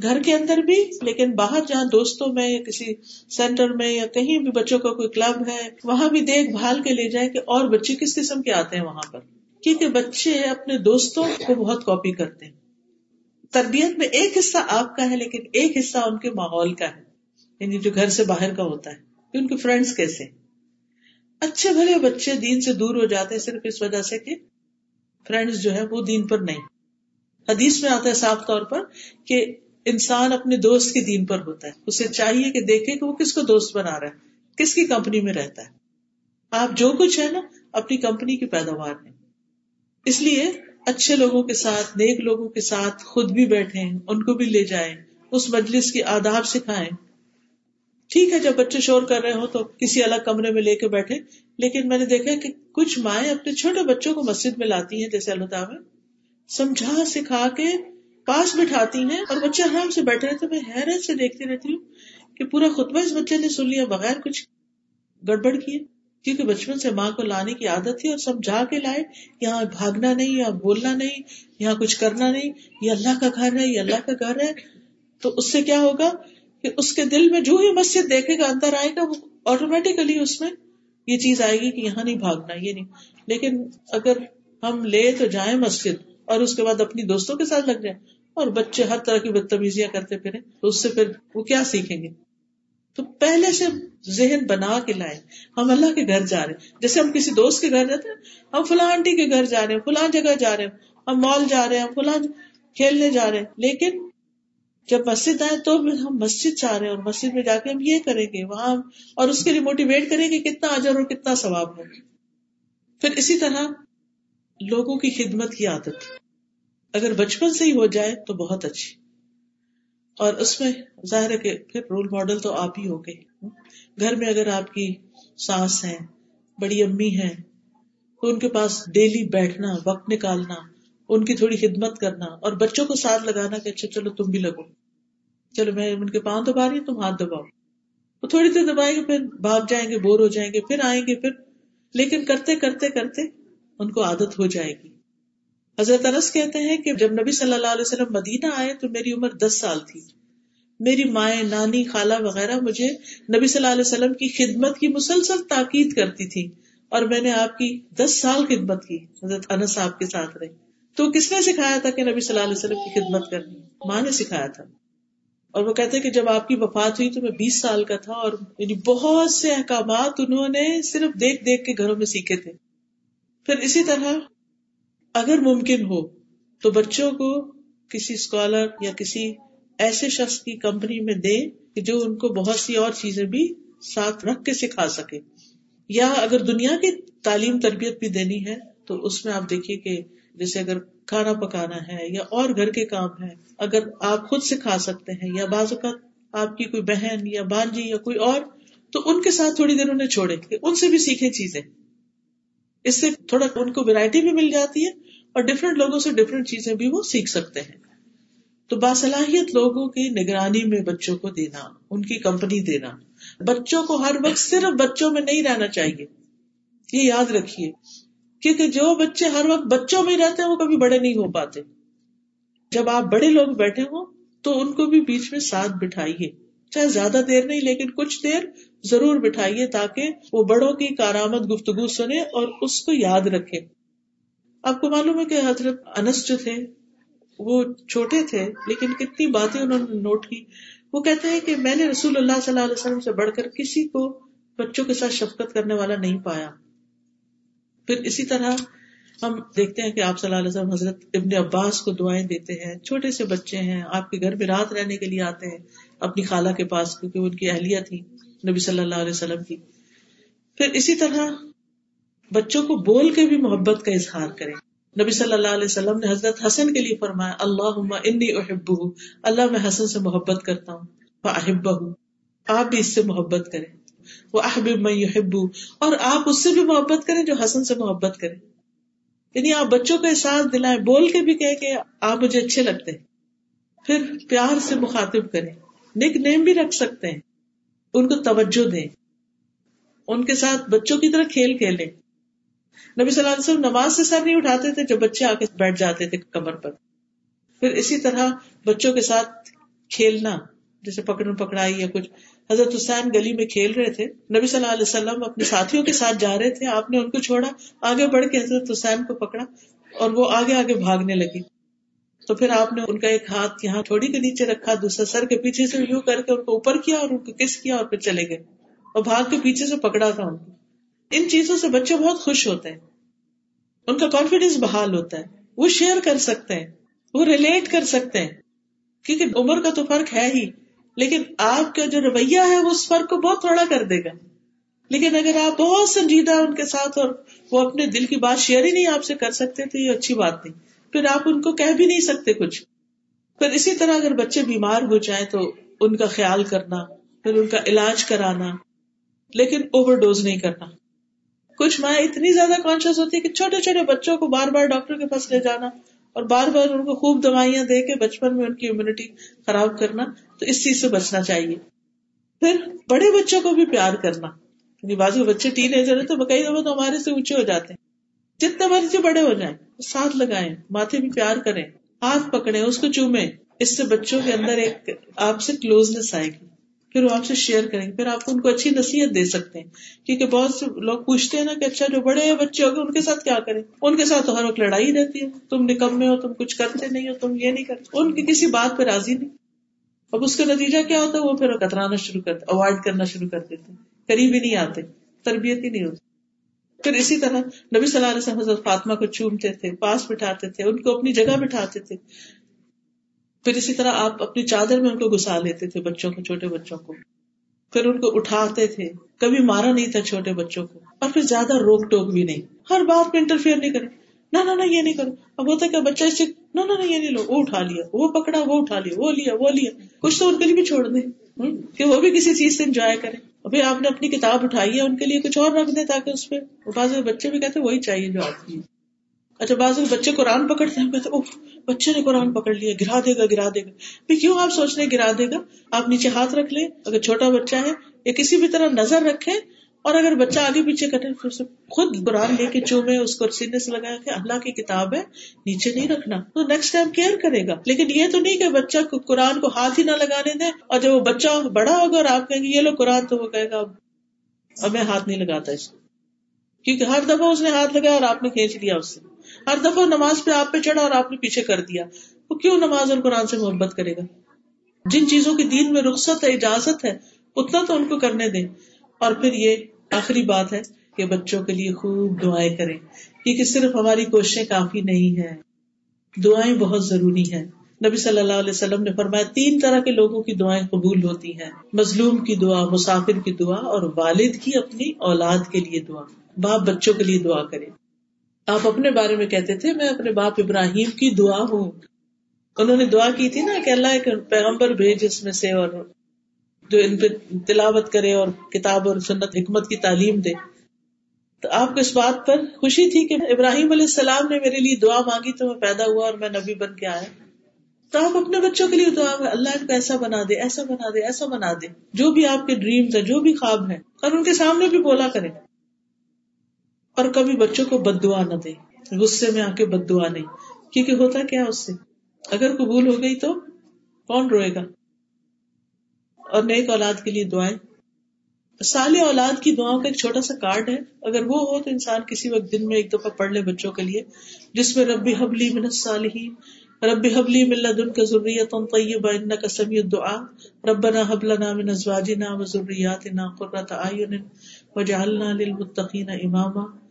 گھر کے اندر بھی، لیکن باہر جہاں دوستوں میں یا کسی سینٹر میں یا کہیں بھی بچوں کا کوئی کلب ہے، وہاں بھی دیکھ بھال کے لے جائے کہ اور بچے کس قسم کے آتے ہیں وہاں پر۔ کیونکہ بچے اپنے دوستوں کو بہت کاپی کرتے ہیں۔ تربیت میں ایک حصہ آپ کا ہے، لیکن ایک حصہ ان کے ماحول کا ہے۔ یعنی جو گھر سے باہر کا ہوتا ہے۔ کہ ان کے فرینڈس کیسے اچھے بھلے بچے دین سے دور ہو جاتے ہیں صرف اس وجہ سے کہ فرینڈس جو ہے وہ دین پر نہیں۔ حدیث میں آتا ہے صاف طور پر کہ انسان اپنے دوست کے دین پر ہوتا ہے۔ اسے چاہیے کہ دیکھے کہ وہ کس کو دوست بنا رہا ہے، کس کی کمپنی میں رہتا ہے۔ آپ جو کچھ ہے نا، اپنی کمپنی کی پیداوار ہے۔ اس لیے اچھے لوگوں کے ساتھ، نیک لوگوں کے ساتھ خود بھی بیٹھے ان کو بھی لے جائیں، اس مجلس کی آداب سکھائیں۔ ٹھیک ہے، جب بچے شور کر رہے ہوں تو کسی الگ کمرے میں لے کے بیٹھے۔ لیکن میں نے دیکھا کہ کچھ مائیں اپنے چھوٹے بچوں کو مسجد میں لاتی ہیں، جیسے اللہ تعالیٰ سمجھا، سکھا کے پاس بٹھاتی ہیں اور بچے آرام سے بیٹھے رہتے میں حیرت سے دیکھتی رہتی ہوں کہ پورا خطبہ اس بچے نے سن لیا، بغیر کچھ گڑبڑ کیے۔ کیونکہ بچپن سے ماں کو لانے کی عادت تھی اور سمجھا کے لائے۔ یہاں بھاگنا نہیں یا بولنا نہیں، یہاں کچھ کرنا نہیں۔ یہ اللہ کا گھر ہے، یہ اللہ کا گھر ہے۔ تو اس سے کیا ہوگا کہ اس کے دل میں جو ہی مسجد دیکھے گا، اندر آئے گا، وہ آٹومیٹیکلی اس میں یہ چیز آئے گی کہ یہاں نہیں بھاگنا، یہ نہیں۔ لیکن اگر ہم لے تو جائیں مسجد اور اس کے بعد اپنی دوستوں کے ساتھ لگ جائیں۔ اور بچے ہر طرح کی بدتمیزیاں کرتے پھرے تو اس سے پھر وہ کیا سیکھیں گے؟ تو پہلے سے ذہن بنا کے لائیں، ہم اللہ کے گھر جا رہے ہیں۔ جیسے ہم کسی دوست کے گھر جاتے ہیں، ہم فلاں آنٹی کے گھر جا رہے ہیں، فلاں جگہ جا رہے ہیں، ہم مال جا رہے ہیں فلاں کھیلنے جا رہے ہیں۔ لیکن جب مسجد آئے تو ہم مسجد جا رہے ہیں اور مسجد میں جا کے ہم یہ کریں گے، وہاں اور اس کے لیے موٹیویٹ کریں گے کتنا اجر اور کتنا ثواب ہو پھر اسی طرح لوگوں کی خدمت کی عادت۔ اگر بچپن سے ہی ہو جائے تو بہت اچھی۔ اور اس میں ظاہر ہے کہ پھر رول ماڈل تو آپ ہی ہو گئے۔ گھر میں اگر آپ کی ساس ہے بڑی امی ہے تو ان کے پاس ڈیلی بیٹھنا، وقت نکالنا، ان کی تھوڑی خدمت کرنا اور بچوں کو ساتھ لگانا کہ اچھا چلو تم بھی لگو۔ چلو میں ان کے پاؤں دبا رہی ہوں، تم ہاتھ دباؤ۔ وہ تھوڑی دیر دبائیں گے، پھر بھاگ جائیں گے، بور ہو جائیں گے، پھر آئیں گے، پھر۔ لیکن کرتے کرتے کرتے ان کو عادت ہو جائے گی۔ حضرت انس کہتے ہیں کہ جب نبی صلی اللہ علیہ وسلم مدینہ آئے تو میری عمر دس سال تھی۔ میری مائیں، نانی، خالہ وغیرہ مجھے نبی صلی اللہ علیہ وسلم کی خدمت کی مسلسل تاکید کرتی تھی اور میں نے آپ کی دس سال خدمت کی۔ حضرت انس آپ کے ساتھ رہے۔ تو کس نے سکھایا تھا کہ نبی صلی اللہ علیہ وسلم کی خدمت کرنی ماں نے سکھایا تھا۔ اور وہ کہتے کہ جب آپ کی وفات ہوئی تو میں بیس سال کا تھا اور یعنی بہت سے احکامات انہوں نے صرف دیکھ دیکھ کے گھروں میں سیکھے تھے۔ پھر اسی طرح اگر ممکن ہو، تو بچوں کو کسی اسکالر یا کسی ایسے شخص کی کمپنی میں دے کہ جو ان کو بہت سی اور چیزیں بھی ساتھ رکھ کے سکھا سکے۔ یا اگر دنیا کی تعلیم تربیت بھی دینی ہے، تو اس میں آپ دیکھیے کہ جیسے اگر کھانا پکانا ہے یا اور گھر کے کام ہے اگر آپ خود سکھا سکتے ہیں یا بعض اوقات آپ کی کوئی بہن یا بانجی یا کوئی اور، تو ان کے ساتھ تھوڑی دیر انہیں چھوڑے ان سے بھی سیکھے چیزیں۔ اس سے تھوڑا ان کو ویرائٹی بھی مل جاتی ہے اور ڈفرینٹ لوگوں سے ڈفرینٹ چیزیں بھی وہ سیکھ سکتے ہیں۔ تو باصلاحیت لوگوں کی نگرانی میں بچوں کو دینا، ان کی کمپنی دینا۔ بچوں کو ہر وقت صرف بچوں میں نہیں رہنا چاہیے۔ یہ یاد رکھیے۔ کیونکہ جو بچے ہر وقت بچوں میں رہتے ہیں، وہ کبھی بڑے نہیں ہو پاتے۔ جب آپ بڑے لوگ بیٹھے ہوں، تو ان کو بھی بیچ میں ساتھ بٹھائیے۔ چاہے زیادہ دیر نہیں، لیکن کچھ دیر ضرور بٹھائیے تاکہ وہ بڑوں کی کارآمد گفتگو سنے اور اس کو یاد رکھے آپ کو معلوم ہے کہ حضرت انس جو تھے، وہ چھوٹے تھے، لیکن کتنی باتیں انہوں نے نوٹ کی۔ وہ کہتے ہیں کہ میں نے رسول اللہ صلی اللہ علیہ وسلم سے بڑھ کر کسی کو بچوں کے ساتھ شفقت کرنے والا نہیں پایا۔ پھر اسی طرح ہم دیکھتے ہیں کہ آپ صلی اللہ علیہ وسلم حضرت ابن عباس کو دعائیں دیتے ہیں۔ چھوٹے سے بچے ہیں، آپ کے گھر میں رات رہنے کے لیے آتے ہیں، اپنی خالہ کے پاس، کیونکہ ان کی اہلیہ تھی نبی صلی اللہ علیہ وسلم کی۔ پھر اسی طرح بچوں کو بول کے بھی محبت کا اظہار کرے نبی صلی اللہ علیہ وسلم نے حضرت حسن کے لیے فرمایا اللہ انی احب اللہ میں حسن سے محبت کرتا ہوں وہ احب آپ بھی اس سے محبت کریں۔ وہ احبب میں یحب اور آپ اس سے بھی محبت کریں جو حسن سے محبت کریں یعنی آپ بچوں کا احساس دلائیں، بول کے بھی کہ کہ آپ مجھے اچھے لگتے ہیں۔ پھر پیار سے مخاطب کریں۔ نک نیم بھی رکھ سکتے ہیں۔ ان کو توجہ دیں۔ ان کے ساتھ بچوں کی طرح کھیل کھیلیں۔ نبی صلی اللہ علیہ وسلم نماز سے سر نہیں اٹھاتے تھے، جب بچے آ کے بیٹھ جاتے تھے کمر پر۔ پھر اسی طرح بچوں کے ساتھ کھیلنا، جیسے پکڑ پکڑائی یا کچھ۔ حضرت حسین گلی میں کھیل رہے تھے۔ نبی صلی اللہ علیہ وسلم اپنے ساتھیوں کے ساتھ جا رہے تھے۔ آپ نے ان کو چھوڑا، آگے بڑھ کے حضرت حسین کو پکڑا اور وہ آگے آگے بھاگنے لگی۔ تو پھر آپ نے ان کا ایک ہاتھ یہاں تھوڑی کے نیچے رکھا، دوسرا سر کے پیچھے سے یوں کر کے ان کو اوپر کیا اور ان کو کس کیا اور پھر چلے گئے۔ اور بھاگ کے پیچھے سے پکڑا تھا ان کو۔ ان چیزوں سے بچے بہت خوش ہوتے ہیں۔ ان کا کانفیڈینس بحال ہوتا ہے۔ وہ شیئر کر سکتے ہیں۔ وہ ریلیٹ کر سکتے ہیں۔ کیونکہ عمر کا تو فرق ہے ہی۔ لیکن آپ کا جو رویہ ہے، وہ اس فرق کو بہت تھوڑا کر دے گا۔ لیکن اگر آپ بہت سنجیدہ ان کے ساتھ اور وہ اپنے دل کی بات شیئر ہی نہیں آپ سے کر سکتے، تو یہ اچھی بات نہیں۔ پھر آپ ان کو کہہ بھی نہیں سکتے کچھ۔ پھر اسی طرح اگر بچے بیمار ہو جائیں تو ان کا خیال کرنا، پھر ان کا علاج کرانا۔ لیکن اوور ڈوز نہیں کرنا۔ کچھ مائیں اتنی زیادہ کانشیس ہوتی ہے کہ چھوٹے چھوٹے بچوں کو بار بار ڈاکٹر کے پاس لے جانا اور بار بار ان کو خوب دوائیاں دے کے بچپن میں ان کی امیونٹی خراب کرنا، تو اس چیز سے بچنا چاہیے۔ پھر بڑے بچوں کو بھی پیار کرنا۔ یعنی بازو بچے ٹین ایجر ہیں تو کئی دفعہ تو ہمارے سے اونچے ہو جاتے ہیں۔ جتنے مرضی بڑے ہو جائیں، ساتھ لگائیں، ماتھے بھی پیار کریں، ہاتھ پکڑے اس کو چومے اس سے بچوں کے اندر ایک آپ سے کلوزنس آئے گی۔ پھر وہ آپ سے شیئر کریں گے۔ پھر آپ ان کو اچھی نصیحت دے سکتے ہیں۔ کیونکہ بہت سے لوگ پوچھتے ہیں نا کہ اچھا جو بڑے بچے ہو گئے ان کے ساتھ کیا کریں؟ ان کے ساتھ تو ہر وقت لڑائی رہتی ہے۔ تم نکمے ہو، تم کچھ کرتے نہیں ہو، تم یہ نہیں کرتے۔ ان کی کسی بات پہ راضی نہیں۔ اب اس کا نتیجہ کیا ہوتا ہے؟ وہ پھر کترانا شروع کرتے اوائڈ کرنا شروع کر دیتے قریب ہی نہیں آتے، تربیت ہی نہیں ہوتی۔ پھر اسی طرح نبی صلی اللہ علیہ وسلم حضرت فاطمہ کو چومتے تھے، پاس بٹھاتے تھے، ان کو اپنی جگہ بٹھاتے تھے۔ پھر اسی طرح آپ اپنی چادر میں ان کو گسا لیتے تھے بچوں کو، چھوٹے بچوں کو۔ پھر ان کو اٹھاتے تھے۔ کبھی مارا نہیں تھا چھوٹے بچوں کو۔ اور پھر زیادہ روک ٹوک بھی نہیں۔ ہر بات میں انٹرفیئر نہیں کرے۔ نہ نہ یہ نہیں کرو۔ اب ہوتا کہ بچہ اس نہ نہ یہ نہیں لو۔ وہ اٹھا لیا، وہ پکڑا، وہ اٹھا لیا، وہ لیا وہ لیا۔ کچھ تو ان کے لیے بھی چھوڑ دیں۔ کہ وہ بھی کسی چیز سے انجوائے کرے۔ ابھی آپ نے اپنی کتاب اٹھائی ہے، ان کے لیے کچھ اور رکھ دیں تاکہ اس پہ۔ بعض بچے بھی کہتے وہی چاہیے جو آپ کی۔ اچھا بعض بچے قرآن پکڑتے ہیں کہتے بچے نے قرآن پکڑ لیا، گرا دے گا، گرا دے گا۔ پھر کیوں آپ سوچ رہے گرا دے گا؟ آپ نیچے ہاتھ رکھ لیں، اگر چھوٹا بچہ ہے، یا کسی بھی طرح نظر رکھے اور اگر بچہ آگے پیچھے کرے پھر سے خود قرآن لے کے چومے، اس کو سینے سے لگایا کہ اللہ کی کتاب ہے، نیچے نہیں رکھنا۔ تو نیکسٹ ٹائم کیئر کرے گا۔ لیکن یہ تو نہیں کہ بچہ قرآن کو ہاتھ ہی نہ لگانے دے اور جب وہ بچہ بڑا ہوگا اور آپ کہیں گے، یہ لو قرآن تو وہ کہے گا، اب میں ہاتھ نہیں لگاتا اس کو۔ کیونکہ ہر دفعہ اس نے ہاتھ لگایا اور آپ نے کھینچ لیا اس سے۔ ہر دفعہ نماز پہ آپ پہ چڑھا اور آپ نے پیچھے کر دیا، وہ کیوں نماز اور قرآن سے محبت کرے گا؟ جن چیزوں کی دین میں رخصت ہے، اجازت ہے، اتنا تو ان کو کرنے دیں۔ اور پھر یہ آخری بات ہے کہ بچوں کے لیے خوب دعائیں کریں، کیونکہ صرف ہماری کوششیں کافی نہیں ہے دعائیں بہت ضروری ہیں۔ نبی صلی اللہ علیہ وسلم نے فرمایا، تین طرح کے لوگوں کی دعائیں قبول ہوتی ہیں۔ مظلوم کی دعا، مسافر کی دعا اور والد کی اپنی اولاد کے لیے دعا۔ باپ بچوں کے لیے دعا کرے۔ آپ اپنے بارے میں کہتے تھے، میں اپنے باپ ابراہیم کی دعا ہوں۔ انہوں نے دعا کی تھی نا کہ اللہ ایک پیغمبر بھیج اس میں سے اور جو ان پہ تلاوت کرے اور کتاب اور سنت، حکمت کی تعلیم دے۔ تو آپ کو اس بات پر خوشی تھی کہ ابراہیم علیہ السلام نے میرے لیے دعا مانگی تو میں پیدا ہوا اور میں نبی بن کے آیا۔ تو آپ اپنے بچوں کے لیے دعا میں اللہ کو ایسا بنا دے، ایسا بنا دے، ایسا بنا دے۔ جو بھی آپ کے ڈریمز ہیں، جو بھی خواب ہیں، اور ان کے سامنے بھی بولا کرے۔ اور کبھی بچوں کو بد دعا نہ دے غصے میں آ کے بد دعا نہیں۔ کیونکہ ہوتا کیا اس سے؟ اگر قبول ہو گئی تو کون روئے گا؟ اور نیک اولاد کے لیے دعائیں۔ سال اولاد کی دعاؤں کا ایک چھوٹا سا کارڈ ہے۔ اگر وہ ہو تو انسان کسی وقت دن میں ایک دفعہ پڑھ لے بچوں کے لیے، جس میں ربی حبلی من الصالحین ربی حبلی من لدنک ذریۃ طیبہ انک سمیع الدعاء، ربنا حب لنا من ازواجنا وذریاتنا قرۃ اعین، وجعلنا للمتقین اماما۔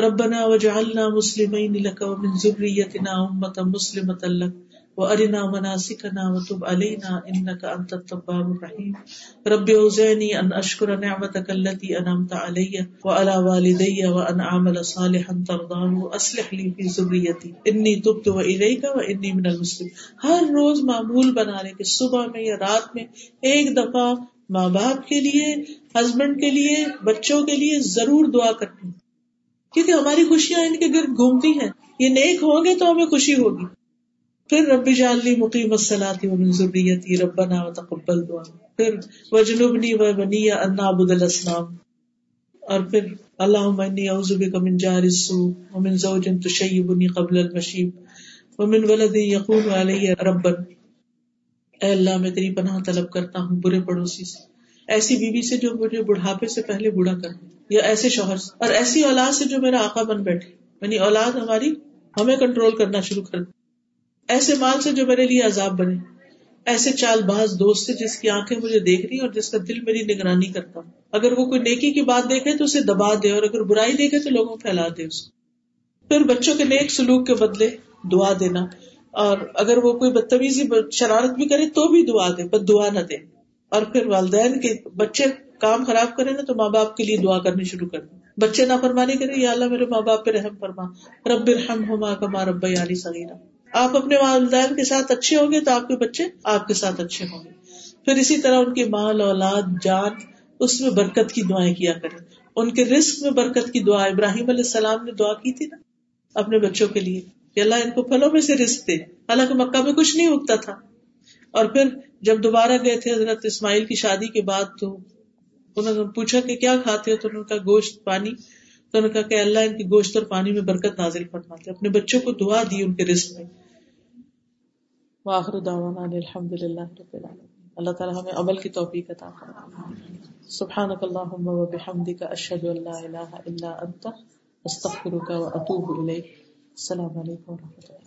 ربنا وجعلنا مسلمین لك ومن ذریتنا امة مسلمة لك وارنا مناسکنا وتب علینا انك انت التواب الرحیم رب اوزعنی ان اشکر نعمتك التي انعمت علی وعلى والدی وان اعمل صالحا ترضاه واصلح لي في ذريتي. انی تبت الیک وانی من المسلمین ہر روز معمول بنا لے کہ صبح میں یا رات میں ایک دفعہ ماں باپ کے لیے ہسبینڈ کے لیے، بچوں کے لیے ضرور دعا کرنی کیونکہ ہماری خوشیاں ان کے گرد گھومتی ہیں۔ یہ نیک ہوں گے تو ہمیں خوشی ہوگی۔ پھر ربی جالنی مقیم الصلاتی و من ذریتی ربنا و تقبل دعا۔ پھر وجنبنی و بنی ان عبد الاسلام اور پھر اللہم انی اعوذ بک من جار السوء ومن زوج تشیبنی قبل المشیب ومن ولد یقون علی ربا اے اللہ، میں تیری پناہ طلب کرتا ہوں، برے پڑوسی سے۔ ایسی بیوی سے جو مجھے بڑھاپے سے پہلے بوڑھا کر یا ایسے شوہر سے۔ اور ایسی اولاد سے جو میرا آقا بن بیٹھے۔ یعنی اولاد ہماری ہمیں کنٹرول کرنا شروع کر دے ایسے مال سے جو میرے لیے عذاب بنے۔ ایسے چال باز دوست سے جس کی آنکھیں مجھے دیکھ رہی اور جس کا دل میری نگرانی کرتا اگر وہ کوئی نیکی کی بات دیکھے تو اسے دبا دے اور اگر برائی دیکھے تو لوگوں پھیلا دے اس کو۔ پھر بچوں کے نیک سلوک کے بدلے دعا دینا۔ اور اگر وہ کوئی بدتمیزی، شرارت بھی کرے تو بھی دعا دے بد دعا نہ دے۔ اور پھر والدین کے بچے کام خراب کرے نا تو ماں باپ کے لیے دعا کرنی شروع کر دیں۔ بچے نہ فرمانی کرے یا اللہ میرے ماں باپ پہ رحم فرما۔ رب رحم ہوما کما رب علی سگیرہ آپ اپنے والدین کے ساتھ اچھے ہوں گے تو آپ کے بچے آپ کے ساتھ اچھے ہوں گے۔ پھر اسی طرح ان کے مال، اولاد، جان، اس میں برکت کی دعائیں کیا کریں۔ ان کے رسک میں برکت کی دعا۔ ابراہیم علیہ السلام نے دعا کی تھی نا اپنے بچوں کے لیے۔ کہ اللہ ان کو پھلوں میں سے رسک دے۔ اللہ کے مکہ میں کچھ نہیں اگتا تھا۔ اور پھر جب دوبارہ گئے تھے حضرت اسماعیل کی شادی کے بعد تو انہوں نے پوچھا کہ کیا کھاتے ہو؟ تو انہوں کا گوشت پانی۔ تو انہوں نے کہا کہ اللہ ان کی گوشت اور پانی میں برکت نازل فرماتے اپنے بچوں کو دعا دی ان کے رزق میں۔ واخر دعوانا الحمد للہ رب العالمین۔ اللہ تعالی ہمیں عمل کی توفیق عطا فرمائے۔ سبحانك اللهم وبحمدك اشهد ان لا اله الا انت استغفرك واتوب اليك السلام علیکم و رحمۃ اللہ۔